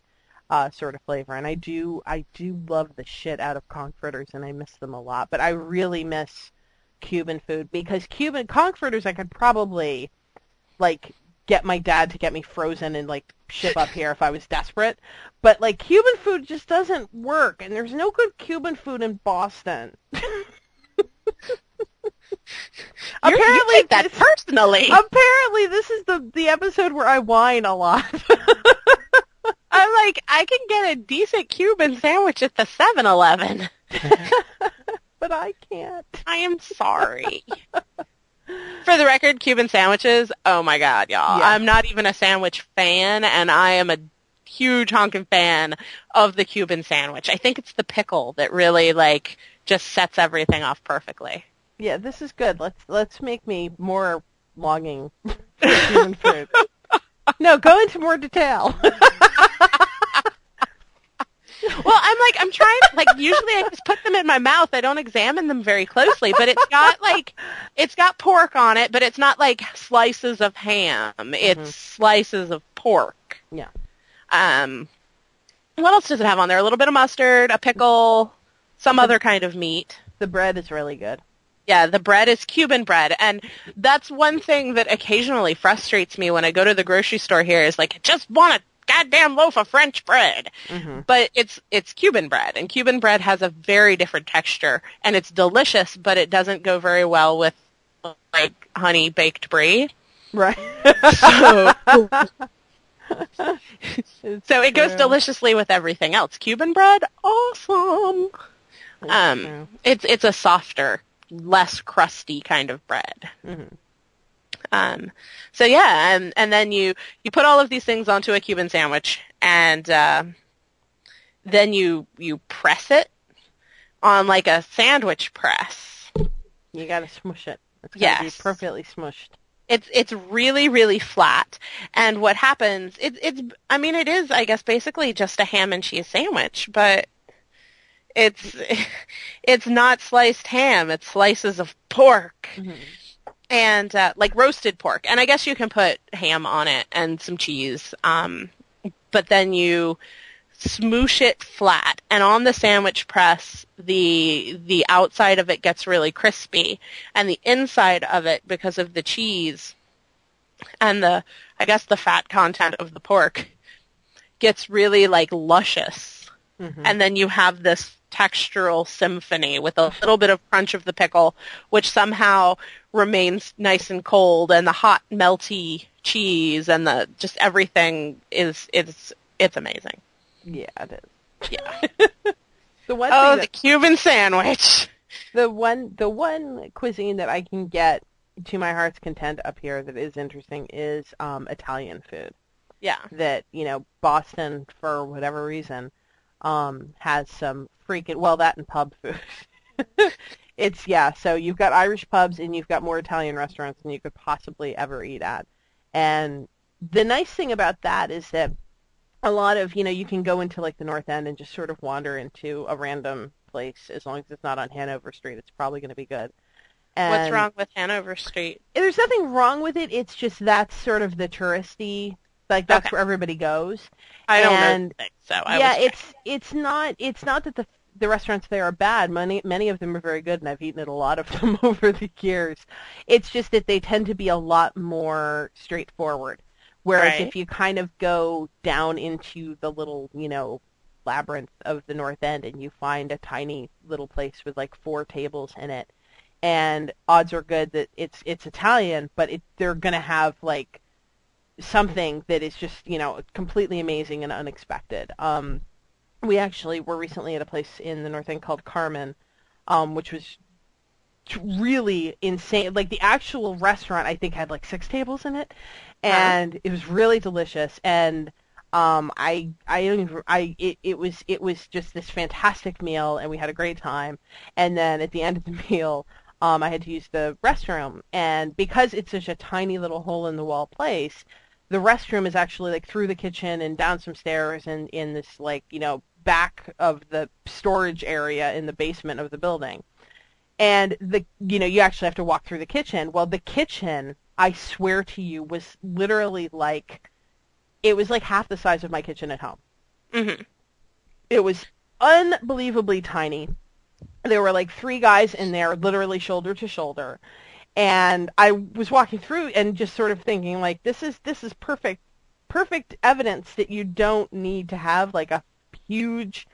uh, sort of flavor. And I do, I do love the shit out of conch fritters, and I miss them a lot. But I really miss Cuban food because Cuban conch fritters I could probably like get my dad to get me frozen and like ship up here if I was desperate. But like Cuban food just doesn't work, and there's no good Cuban food in Boston.
You're- you that
this-
personally.
apparently this is the the episode where I whine a lot.
I'm like, I can get a decent Cuban sandwich at the 7-Eleven.
but I can't.
I am sorry. For the record, Cuban sandwiches, oh my god, y'all.
Yeah.
I'm not even a sandwich fan, and I am a huge honking fan of the Cuban sandwich. I think it's the pickle that really, like, just sets everything off perfectly.
Yeah, this is good. Let's let's make me more longing for Cuban food. No, go into more detail.
Well, I'm like, I'm trying, like, usually I just put them in my mouth. I don't examine them very closely, but it's got, like, it's got pork on it, but it's not, like, slices of ham. It's slices of pork.
Yeah.
Um, what else does it have on there? A little bit of mustard, a pickle, some other kind of meat.
the bread is really good.
Yeah, the bread is Cuban bread, and that's one thing that occasionally frustrates me when I go to the grocery store here. Is like, I just want a goddamn loaf of French bread,
Mhm.
but it's it's Cuban bread, and Cuban bread has a very different texture, and it's delicious, but it doesn't go very well with like honey baked brie.
Right.
So, so it goes deliciously with everything else. Cuban bread, awesome.
It's
Um,
true.
it's it's a softer, less crusty kind of bread.
Mhm.
Um, so yeah, and and then you you put all of these things onto a Cuban sandwich, and uh, then you you press it on like a sandwich press.
You gotta smush it. It's gotta be
Yes.
appropriately smushed.
It's it's really really flat, and what happens? It, it's I mean it is I guess basically just a ham and cheese sandwich, but it's it's not sliced ham. It's slices of pork.
Mhm.
And uh, like roasted pork, and I guess you can put ham on it and some cheese. Um, but then you smoosh it flat, and on the sandwich press, the the outside of it gets really crispy, and the inside of it, because of the cheese, and the I guess the fat content of the pork gets really like luscious.
Mhm.
And then you have this textural symphony with a little bit of crunch of the pickle, which somehow remains nice and cold, and the hot melty cheese and the just everything is it's it's amazing.
yeah, it is.
Yeah.
The one
oh, the Cuban sandwich.
the one the one cuisine that I can get to my heart's content up here that is interesting is um Italian food.
Yeah.
that you know Boston for whatever reason um has some freaking well that and pub food. it's yeah, so you've got Irish pubs and you've got more Italian restaurants than you could possibly ever eat at. And the nice thing about that is that a lot of, you know, you can go into like the North End and just sort of wander into a random place as long as it's not on Hanover Street, it's probably going to be good. And
What's wrong with Hanover Street?
there's nothing wrong with it. It's just that's sort of the touristy, like that's
Okay.
where everybody goes.
I don't
And-
know. So I
yeah, it's it's not it's not that the the restaurants there are bad. Many many of them are very good, and I've eaten at a lot of them over the years. It's just that they tend to be a lot more straightforward. Whereas
Right.
if you kind of go down into the little, you know, labyrinth of the North End and you find a tiny little place with like four tables in it, and odds are good that it's it's Italian, but it, they're gonna have like something that is just you know completely amazing and unexpected. Um, we actually were recently at a place in the North End called Carmen, um, which was really insane. Like the actual restaurant, I think had like six tables in it, and it was really delicious. And um, I I I it, it was it was just this fantastic meal, and we had a great time. And then at the end of the meal. Um, I had to use the restroom, and because it's such a tiny little hole in the wall place, the restroom is actually like through the kitchen and down some stairs and in this like you know back of the storage area in the basement of the building and the you know you actually have to walk through the kitchen well the kitchen i swear to you was literally like it was like half the size of my kitchen at home
hmm
it was unbelievably tiny. There were like three guys in there, literally shoulder to shoulder. And I was walking through and just sort of thinking like this is this is perfect perfect evidence that you don't need to have like a huge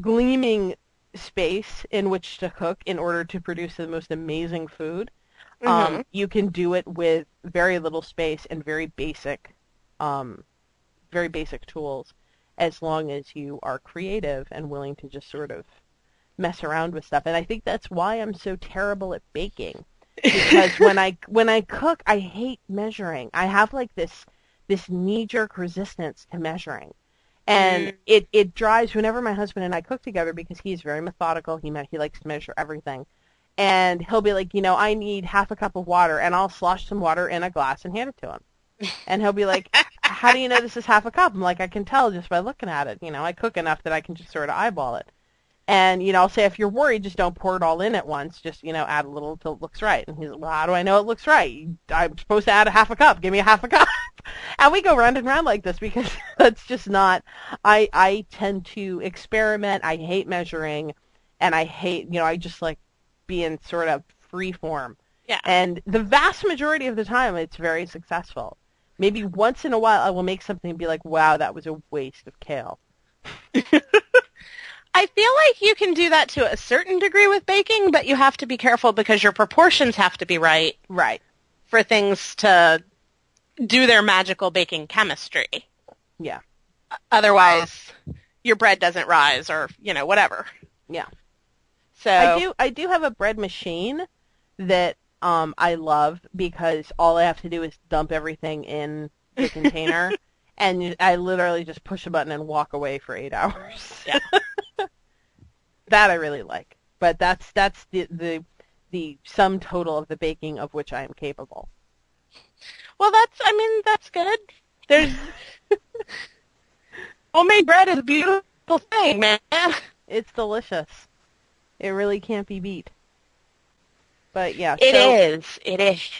gleaming space in which to cook in order to produce the most amazing food. Um, you can do it with very little space and very basic, um, very basic tools, as long as you are creative and willing to just sort of mess around with stuff. And I think that's why I'm so terrible at baking because when I when I cook, I hate measuring. I have like this this knee jerk resistance to measuring. And
Mm.
it, it drives whenever my husband and I cook together because he's very methodical. He he likes to measure everything. And he'll be like, you know, I need half a cup of water, and I'll slosh some water in a glass and hand it to him. And he'll be like, how do you know this is half a cup? I'm like, I can tell just by looking at it. You know, I cook enough that I can just sort of eyeball it. And, you know, I'll say, if you're worried, just don't pour it all in at once. Just, you know, add a little until it looks right. And he's like, well, how do I know it looks right? I'm supposed to add a half a cup. Give me a half a cup. and we go round and round like this because that's just not, I, I tend to experiment. I hate measuring. And I hate, you know, I just like being sort of free form.
Yeah.
And the vast majority of the time, it's very successful. Maybe once in a while, I will make something and be like, wow, that was a waste of kale.
I feel like you can do that to a certain degree with baking, but you have to be careful because your proportions have to be right
Right.
for things to do their magical baking chemistry.
Yeah.
Otherwise, your bread doesn't rise or, you know, whatever.
Yeah.
So
I do I do have a bread machine that um I love because all I have to do is dump everything in the container and I literally just push a button and walk away for 8 hours.
Yeah.
that I really like. But that's that's the the the sum total of the baking of which I am capable.
Well, that's, I mean, that's good. There's, homemade bread is a beautiful thing, man.
It's delicious. It really can't be beat. But yeah,
It
so,
is. It is.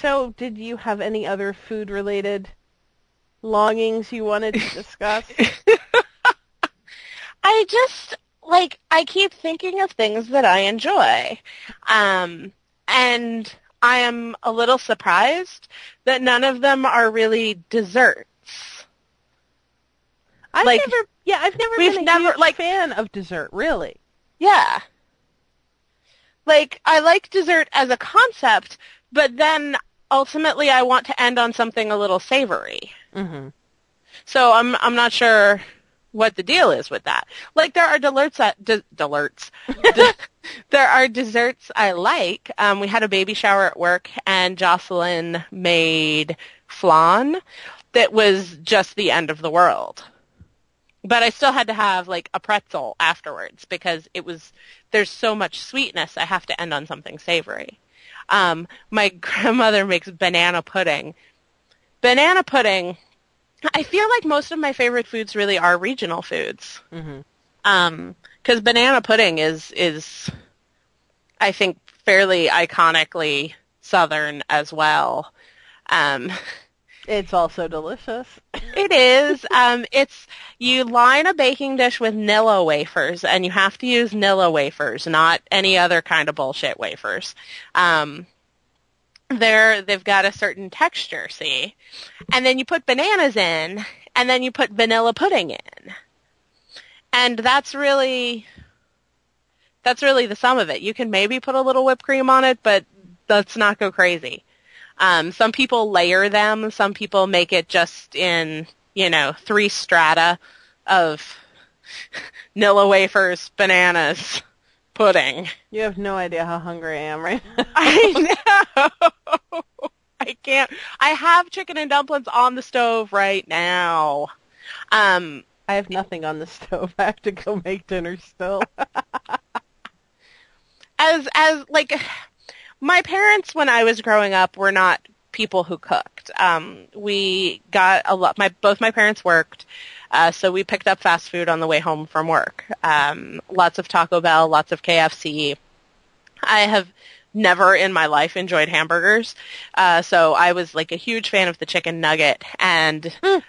So, did you have any other food-related longings you wanted to discuss?
I just, like, I keep thinking of things that I enjoy. Um, and I am a little surprised that none of them are really desserts.
I've
Like,
never, yeah, I've never been a
never-
huge
like-
fan of dessert, really.
Yeah. Like, I like dessert as a concept, but then ultimately I want to end on something a little savory.
Mm-hmm.
So I'm I'm not sure what the deal is with that. Like there are desserts that de- desserts. De- there are desserts I like. Um, we had a baby shower at work, and Jocelyn made flan that was just the end of the world. But I still had to have like a pretzel afterwards because it was there's so much sweetness. I have to end on something savory. Um, my grandmother makes banana pudding. Banana pudding I feel like most of my favorite foods really are regional foods.
Mm-hmm.
Um, cause banana pudding is, is, I think fairly iconically Southern as well. Um,
It's also delicious.
it is, um, it's, you line a baking dish with Nilla wafers and you have to use Nilla wafers, not any other kind of bullshit wafers. Um, they're they've got a certain texture, see? And then you put bananas in, and then you put vanilla pudding in. And that's really that's really the sum of it. You can maybe put a little whipped cream on it, but let's not go crazy. Um, some people layer them. Some people make it just in, you know, three strata of Nilla wafers, bananas, pudding.
You have no idea how hungry I am right now.
I know. I can't. I have chicken and dumplings on the stove right now. Um,
I have nothing on the stove. I have to go make dinner still.
as as like my parents when I was growing up were not people who cooked. Um, we got a lot. My both my parents worked, uh, so we picked up fast food on the way home from work. Um, lots of Taco Bell, lots of KFC. I have never in my life enjoyed hamburgers, uh, so I was like a huge fan of the chicken nugget and.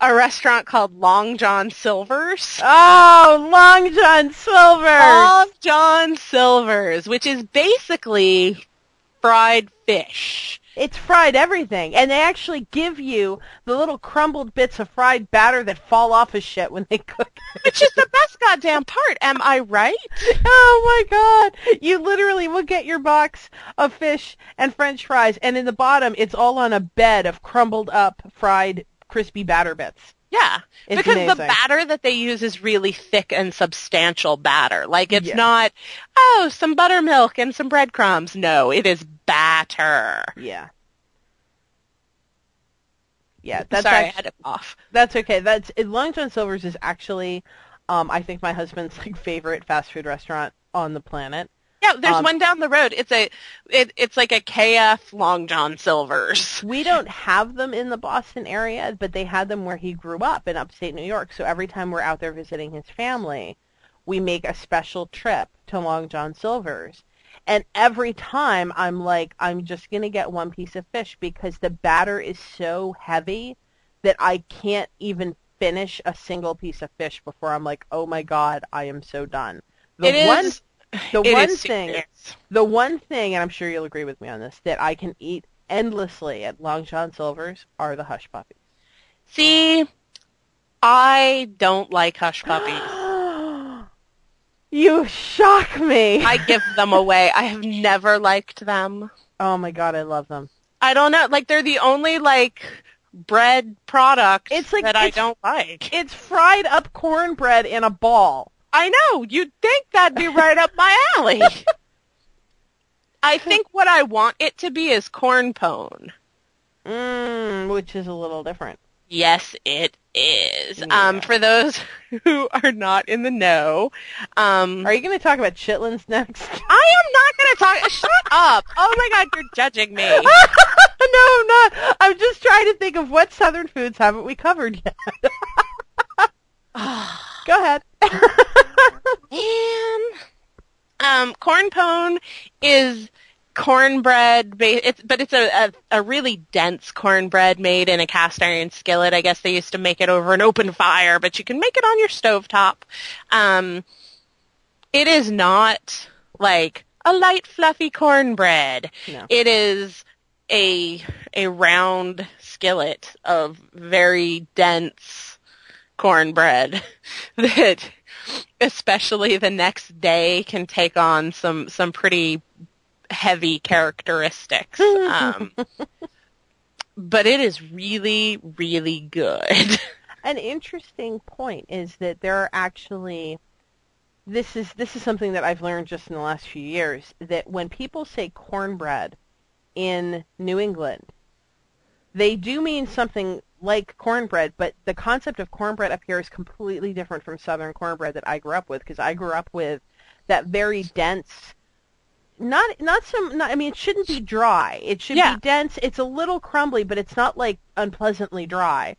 A restaurant called Long John Silver's.
oh, Long John Silver's.
Long John Silver's, which is basically fried fish.
It's fried everything, and they actually give you the little crumbled bits of fried batter that fall off of shit when they cook. it.
Which is the best goddamn part, am I right?
oh my god! You literally will get your box of fish and French fries, and in the bottom, it's all on a bed of crumbled up fried crispy batter bits.
Yeah.
It's
because the batter that they use is really thick and substantial batter. Like it's not, oh, some buttermilk and some breadcrumbs. No, it is batter.
Yeah. Yeah, that's
Sorry,
act-
I had to off.
That's okay. That's Long John Silver's is actually, um, I think my husband's like favorite fast food restaurant on the planet.
Yeah, there's
Um,
one down the road. It's a, it, it's like a KF Long John Silver's.
We don't have them in the Boston area, but they had them where he grew up in upstate New York. So every time we're out there visiting his family, we make a special trip to Long John Silver's. And every time I'm like, I'm just going to get one piece of fish because the batter is so heavy that I can't even finish a single piece of fish before I'm like, oh my God, I am so done. The
It
one,
is-
the
it
one thing,
serious.
the one thing, and I'm sure you'll agree with me on this, that I can eat endlessly at Long John Silver's are the hush puppies.
See, I don't like hush puppies.
you shock me.
I give them away. I have never liked them.
oh my god, I love them.
I don't know. Like they're the only like bread product
It's like-
that I don't like.
It's fried up cornbread in a ball.
I know. You'd think that'd be right up my alley. I think what I want it to be is corn pone.
Mmm, which is a little different.
Yes, it is.
Yeah.
Um, for those who are not in the know, um,
Are you going to talk about chitlins next?
I am not going to talk. Shut up! Oh my God, you're judging me.
no, I'm not. I'm just trying to think of what southern foods haven't we covered yet. Go ahead.
Man. Um, corn pone is cornbread, ba- it's, but it's a, a, a really dense cornbread made in a cast iron skillet. I guess they used to make it over an open fire, but you can make it on your stovetop. Um, it is not like a light fluffy cornbread.
No.
It is a a round skillet of very dense cornbread that especially the next day can take on some some pretty heavy characteristics. Um, but it is really really good.
An interesting point is that there are actually this is this is something that I've learned just in the last few years that when people say cornbread in New England, they do mean something like cornbread, but the concept of cornbread up here is completely different from southern cornbread that I grew up with because I grew up with that very dense not not some not, I mean it shouldn't be dry. It should
Yeah.
be dense. It's a little crumbly, but it's not like unpleasantly dry.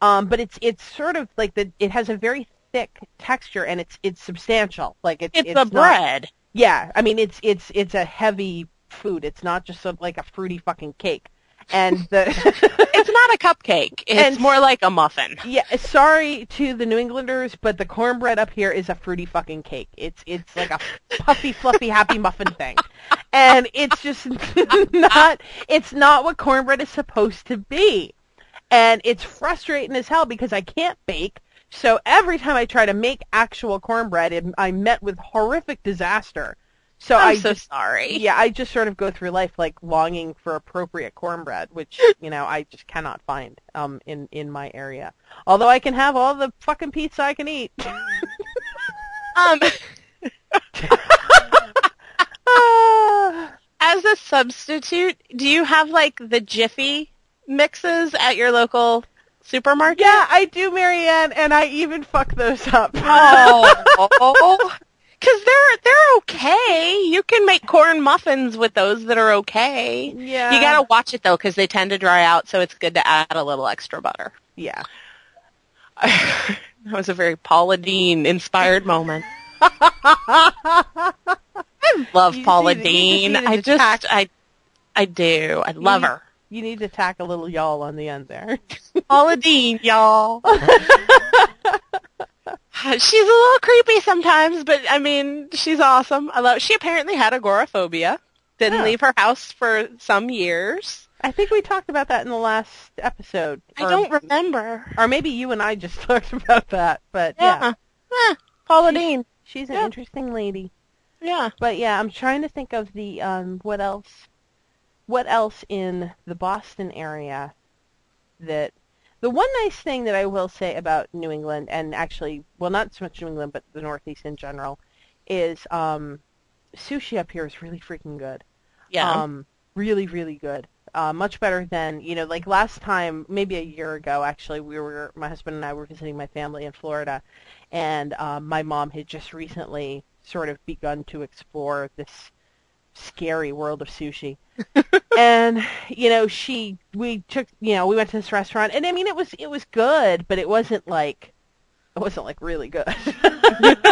Um, but it's it's sort of like the it has a very thick texture and it's it's substantial. Like it's
It's,
it's
a
not-
bread.
yeah, I mean it's it's it's a heavy food. It's not just a, like a fruity fucking cake. And the
It's not a cupcake. It's more like a muffin.
yeah, sorry to the New Englanders, but the cornbread up here is a fruity fucking cake. It's it's like a puffy, fluffy, happy muffin thing, and it's just not it's not what cornbread is supposed to be, and it's frustrating as hell because I can't bake. So every time I try to make actual cornbread, it, I'm met with horrific disaster. So
I'm
I
so
just
sorry.
yeah, I just sort of go through life like longing for appropriate cornbread, which you know I just cannot find um in in my area. Although I can have all the fucking pizza I can eat.
Um, as a substitute, do you have like the Jiffy mixes at your local supermarket?
yeah, I do, Marianne, and I even fuck those up.
Oh, because they're they're okay. You can make corn muffins with those that are okay.
yeah,
You gotta watch it though, because they tend to dry out, so it's good to add a little extra butter.
yeah.
that was a very Paula Deen inspired moment. I love
You
Paula
just
Deen.
just
I just,
tack-
I, I do. I love
need-
her.
You need to tack a little y'all on the end there.
Paula Deen, y'all. she's a little creepy sometimes, but I mean, she's awesome. I love. She apparently had agoraphobia. Didn't leave her house for some years.
I think we talked about that in the last episode.
I
or-
don't remember.
Or maybe you and I just talked about that. But yeah,
Yeah. Eh, Paula
She's-
Deen.
she's an
Yeah.
interesting lady.
Yeah.
But yeah, I'm trying to think of the um what else what else in the Boston area that the one nice thing that I will say about New England and actually well not so much New England but the Northeast in general is um sushi up here is really freaking good.
Yeah.
Um really really good. Uh, much better than you know like last time maybe a year ago actually we were my husband and I were visiting my family in Florida and um, my mom had just recently sort of begun to explore this scary world of sushi. And you know she we took you know we went to this restaurant and I mean it was it was good but it wasn't like it wasn't like really good.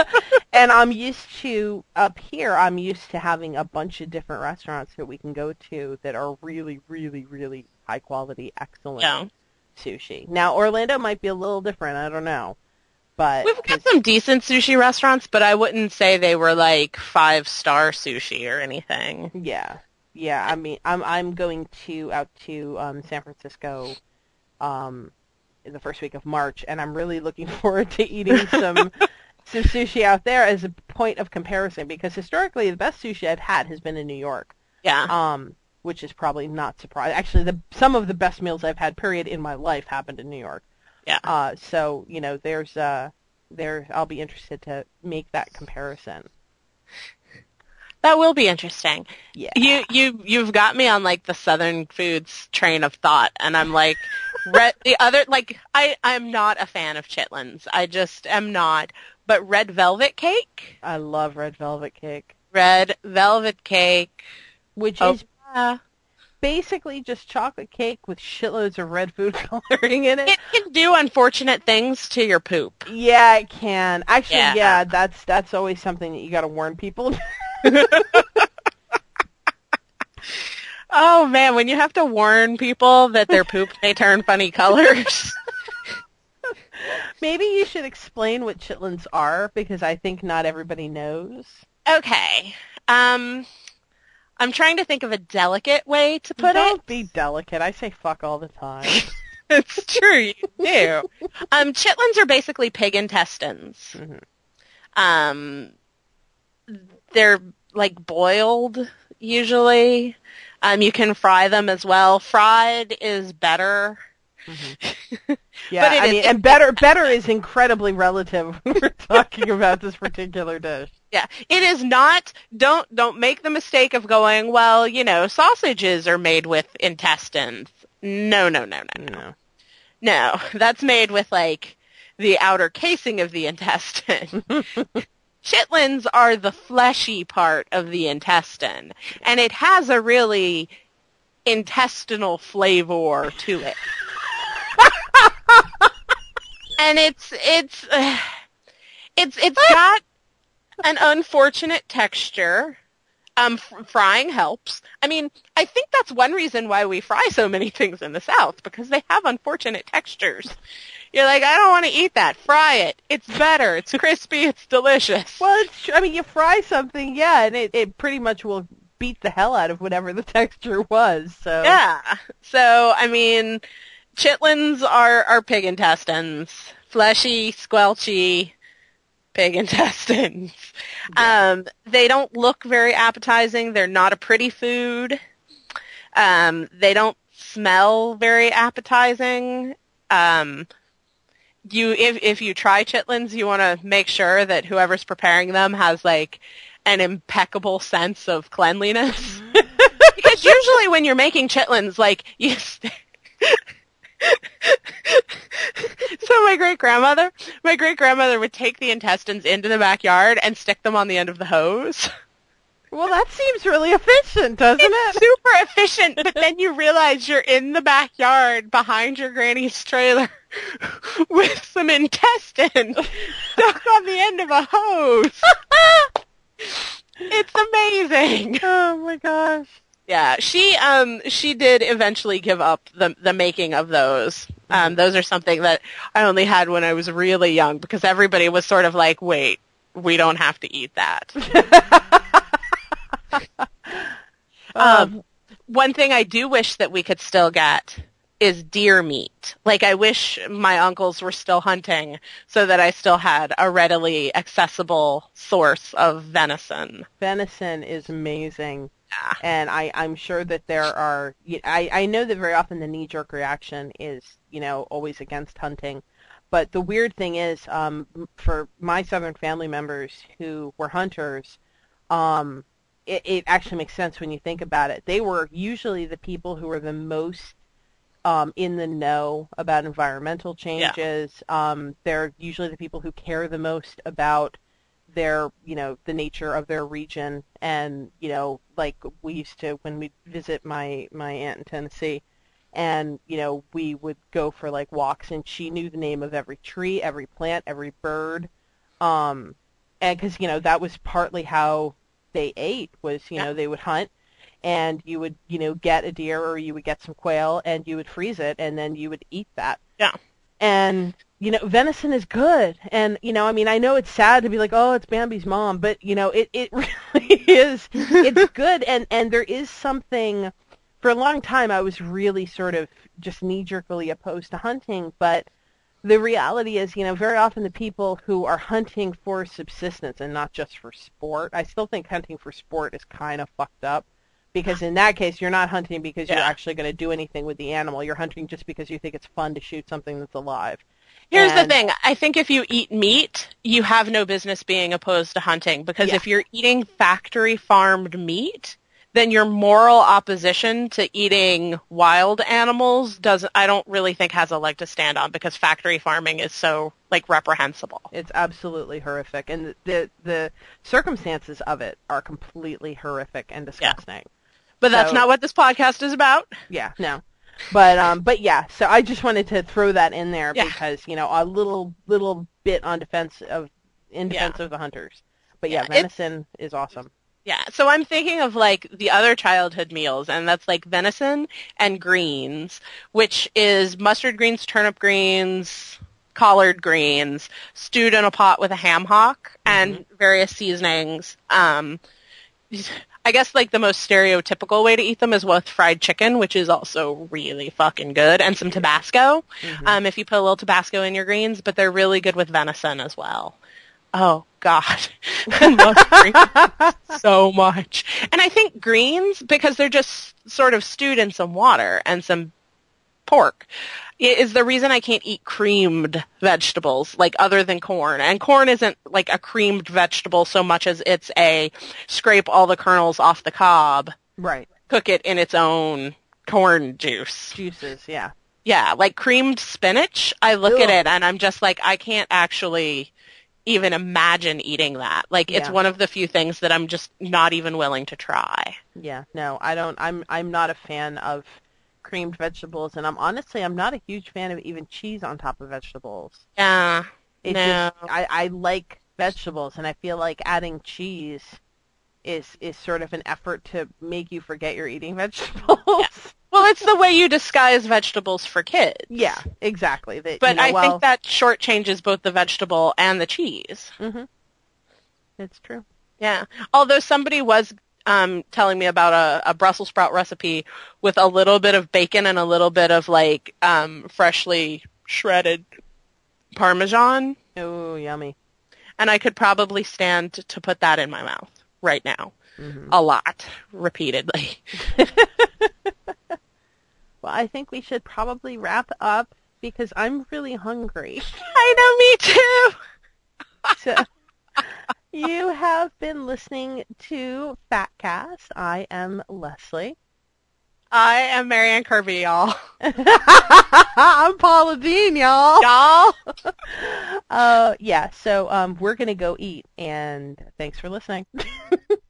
And I'm used to up here I'm used to having a bunch of different restaurants that we can go to that are really really really high quality excellent
yeah.
sushi. Now Orlando might be a little different I don't know but
We've got some decent sushi restaurants, but I wouldn't say they were like five star sushi or anything.
Yeah, yeah. I mean, I'm I'm going to out to um, San Francisco, um, in the first week of March, and I'm really looking forward to eating some some sushi out there as a point of comparison because historically the best sushi I've had has been in New York,
Yeah.
um, which is probably not surprising. Actually, the some of the best meals I've had period in my life happened in New York.
Yeah.
Uh, so you know, there's uh, there I'll be interested to make that comparison.
That will be interesting.
Yeah.
You you you've got me on like the southern foods train of thought, and I'm like, red, the other like I I'm not a fan of chitlins. I just am not. But red velvet cake,
I love red velvet cake,
red velvet cake.
which
Oh.
is
Uh,
basically just chocolate cake with shitloads of red food coloring in it.
it can do unfortunate things to your poop.
Yeah, it can. Actually, yeah,
Yeah.
that's that's always something that you got to warn people.
Oh man, when you have to warn people that their poop may turn funny colors.
Maybe you should explain what chitlins are because I think not everybody knows.
Okay. Um, I'm trying to think of a delicate way to put it.
Don't be delicate. I say fuck all the time.
it's true, you do. Um, chitlins are basically pig intestines.
Mhm.
Um, they're like boiled usually. Um, you can fry them as well. Fried is better.
Yeah,
But it
I mean, and better better is incredibly relative when we're talking about this particular dish.
Yeah, it is not. Don't don't make the mistake of going. Well, you know, sausages are made with intestines. No, no, no, no, no.
No.
No, that's made with like the outer casing of the intestine. Chitlins are the fleshy part of the intestine, and it has a really intestinal flavor to it. and it's it's uh, it's it's got an unfortunate texture. Um, f- frying helps. I mean, I think that's one reason why we fry so many things in the South because they have unfortunate textures. You're like, I don't want to eat that. Fry it. It's better. It's crispy. It's delicious.
Well, it's true. I mean, you fry something, yeah, and it, it pretty much will beat the hell out of whatever the texture was. So
Yeah. So, I mean, chitlins are, are pig intestines. Fleshy, squelchy pig intestines. Um, they don't look very appetizing. They're not a pretty food. Um, they don't smell very appetizing. Um, you, if, if you try chitlins, you want to make sure that whoever's preparing them has like an impeccable sense of cleanliness. because usually when you're making chitlins, like you. St- so my great grandmother, my great grandmother would take the intestines into the backyard and stick them on the end of the hose.
Well, that seems really efficient, doesn't
It's
it?
super efficient, but then you realize you're in the backyard behind your granny's trailer with some intestine stuck on the end of a hose. it's amazing.
Oh my gosh.
Yeah, she um she did eventually give up the the making of those. Um those are something that I only had when I was really young because everybody was sort of like, "Wait, we don't have to eat that." um one thing I do wish that we could still get is deer meat. Like I wish my uncles were still hunting so that I still had a readily accessible source of venison.
Venison is amazing.
Yeah.
and I, I'm sure that there are. I, I know that very often the knee-jerk reaction is, you know, always against hunting. But the weird thing is, um, for my southern family members who were hunters, um, it, it actually makes sense when you think about it. They were usually the people who were the most um, in the know about environmental changes. Um, they're usually the people who care the most about their, you know, the nature of their region. And, you know, like we used to when we visit my, my aunt in Tennessee, and, you know, we would go for like walks and she knew the name of every tree, every plant, every bird. Um, and because, you know, that was partly how they ate was, you
Yeah.
know, they would hunt and you would, you know, get a deer or you would get some quail and you would freeze it and then you would eat that.
Yeah.
And, you know, venison is good. And, you know, I mean, I know it's sad to be like, oh, it's Bambi's mom, but, you know, it, it really is, it's good. And, and there is something, for a long time I was really sort of just knee-jerkily opposed to hunting, but the reality is, you know, very often the people who are hunting for subsistence and not just for sport, I still think hunting for sport is kind of fucked up. Because in that case, you're not hunting because you're actually going to do anything with the animal. You're hunting just because you think it's fun to shoot something that's alive.
Here's
And-
the thing. I think if you eat meat, you have no business being opposed to hunting because
Yeah.
if you're eating factory farmed meat, then your moral opposition to eating wild animals doesn't I don't really think has a leg to stand on because factory farming is so like reprehensible.
It's absolutely horrific, and the the, the circumstances of it are completely horrific and disgusting.
But that's
So-
not what this podcast is about.
Yeah, no. But um but yeah, so I just wanted to throw that in there
Yeah.
because, you know, a little little bit on defense of in
Yeah.
defense of the hunters. But yeah,
Yeah,
venison is awesome.
Yeah, so I'm thinking of like the other childhood meals, and that's like venison and greens, which is mustard greens, turnip greens, collard greens, stewed in a pot with a ham hock and various seasonings. Um, I guess like the most stereotypical way to eat them is with fried chicken, which is also really fucking good, and some Tabasco. Um, if you put a little Tabasco in your greens, but they're really good with venison as well. Oh God, I love greens so much. And I think greens because they're just sort of stewed in some water and some pork is the reason I can't eat creamed vegetables like other than corn. And corn isn't like a creamed vegetable so much as it's a scrape all the kernels off the cob,
Right.
cook it in its own corn juice.
Juices, yeah.
Yeah, like creamed spinach. I look at it and I'm just like I can't actually even imagine eating that. Like it's
Yeah.
one of the few things that I'm just not even willing to try.
Yeah. No, I don't I'm I'm not a fan of creamed vegetables and I'm honestly I'm not a huge fan of even cheese on top of vegetables.
Yeah.
It
no.
just, I, I like vegetables and I feel like adding cheese is is sort of an effort to make you forget you're eating vegetables.
Well, it's the way you disguise vegetables for kids.
Yeah, exactly. That,
But
you know,
I
well,
think that shortchanges both the vegetable and the cheese.
Mm-hmm. It's true.
Yeah. Although somebody was um, telling me about a, a Brussels sprout recipe with a little bit of bacon and a little bit of like um, freshly shredded Parmesan,
Oh, yummy.
and I could probably stand to put that in my mouth right now.
hmm
A lot, repeatedly.
Well, I think we should probably wrap up because I'm really hungry.
I know, me too.
So, you have been listening to Fatcast. I am Lesley.
I am Marianne Kirby, y'all.
I'm Paula Deen, y'all.
Y'all.
Uh, yeah, so um, we're going to go eat, and thanks for listening.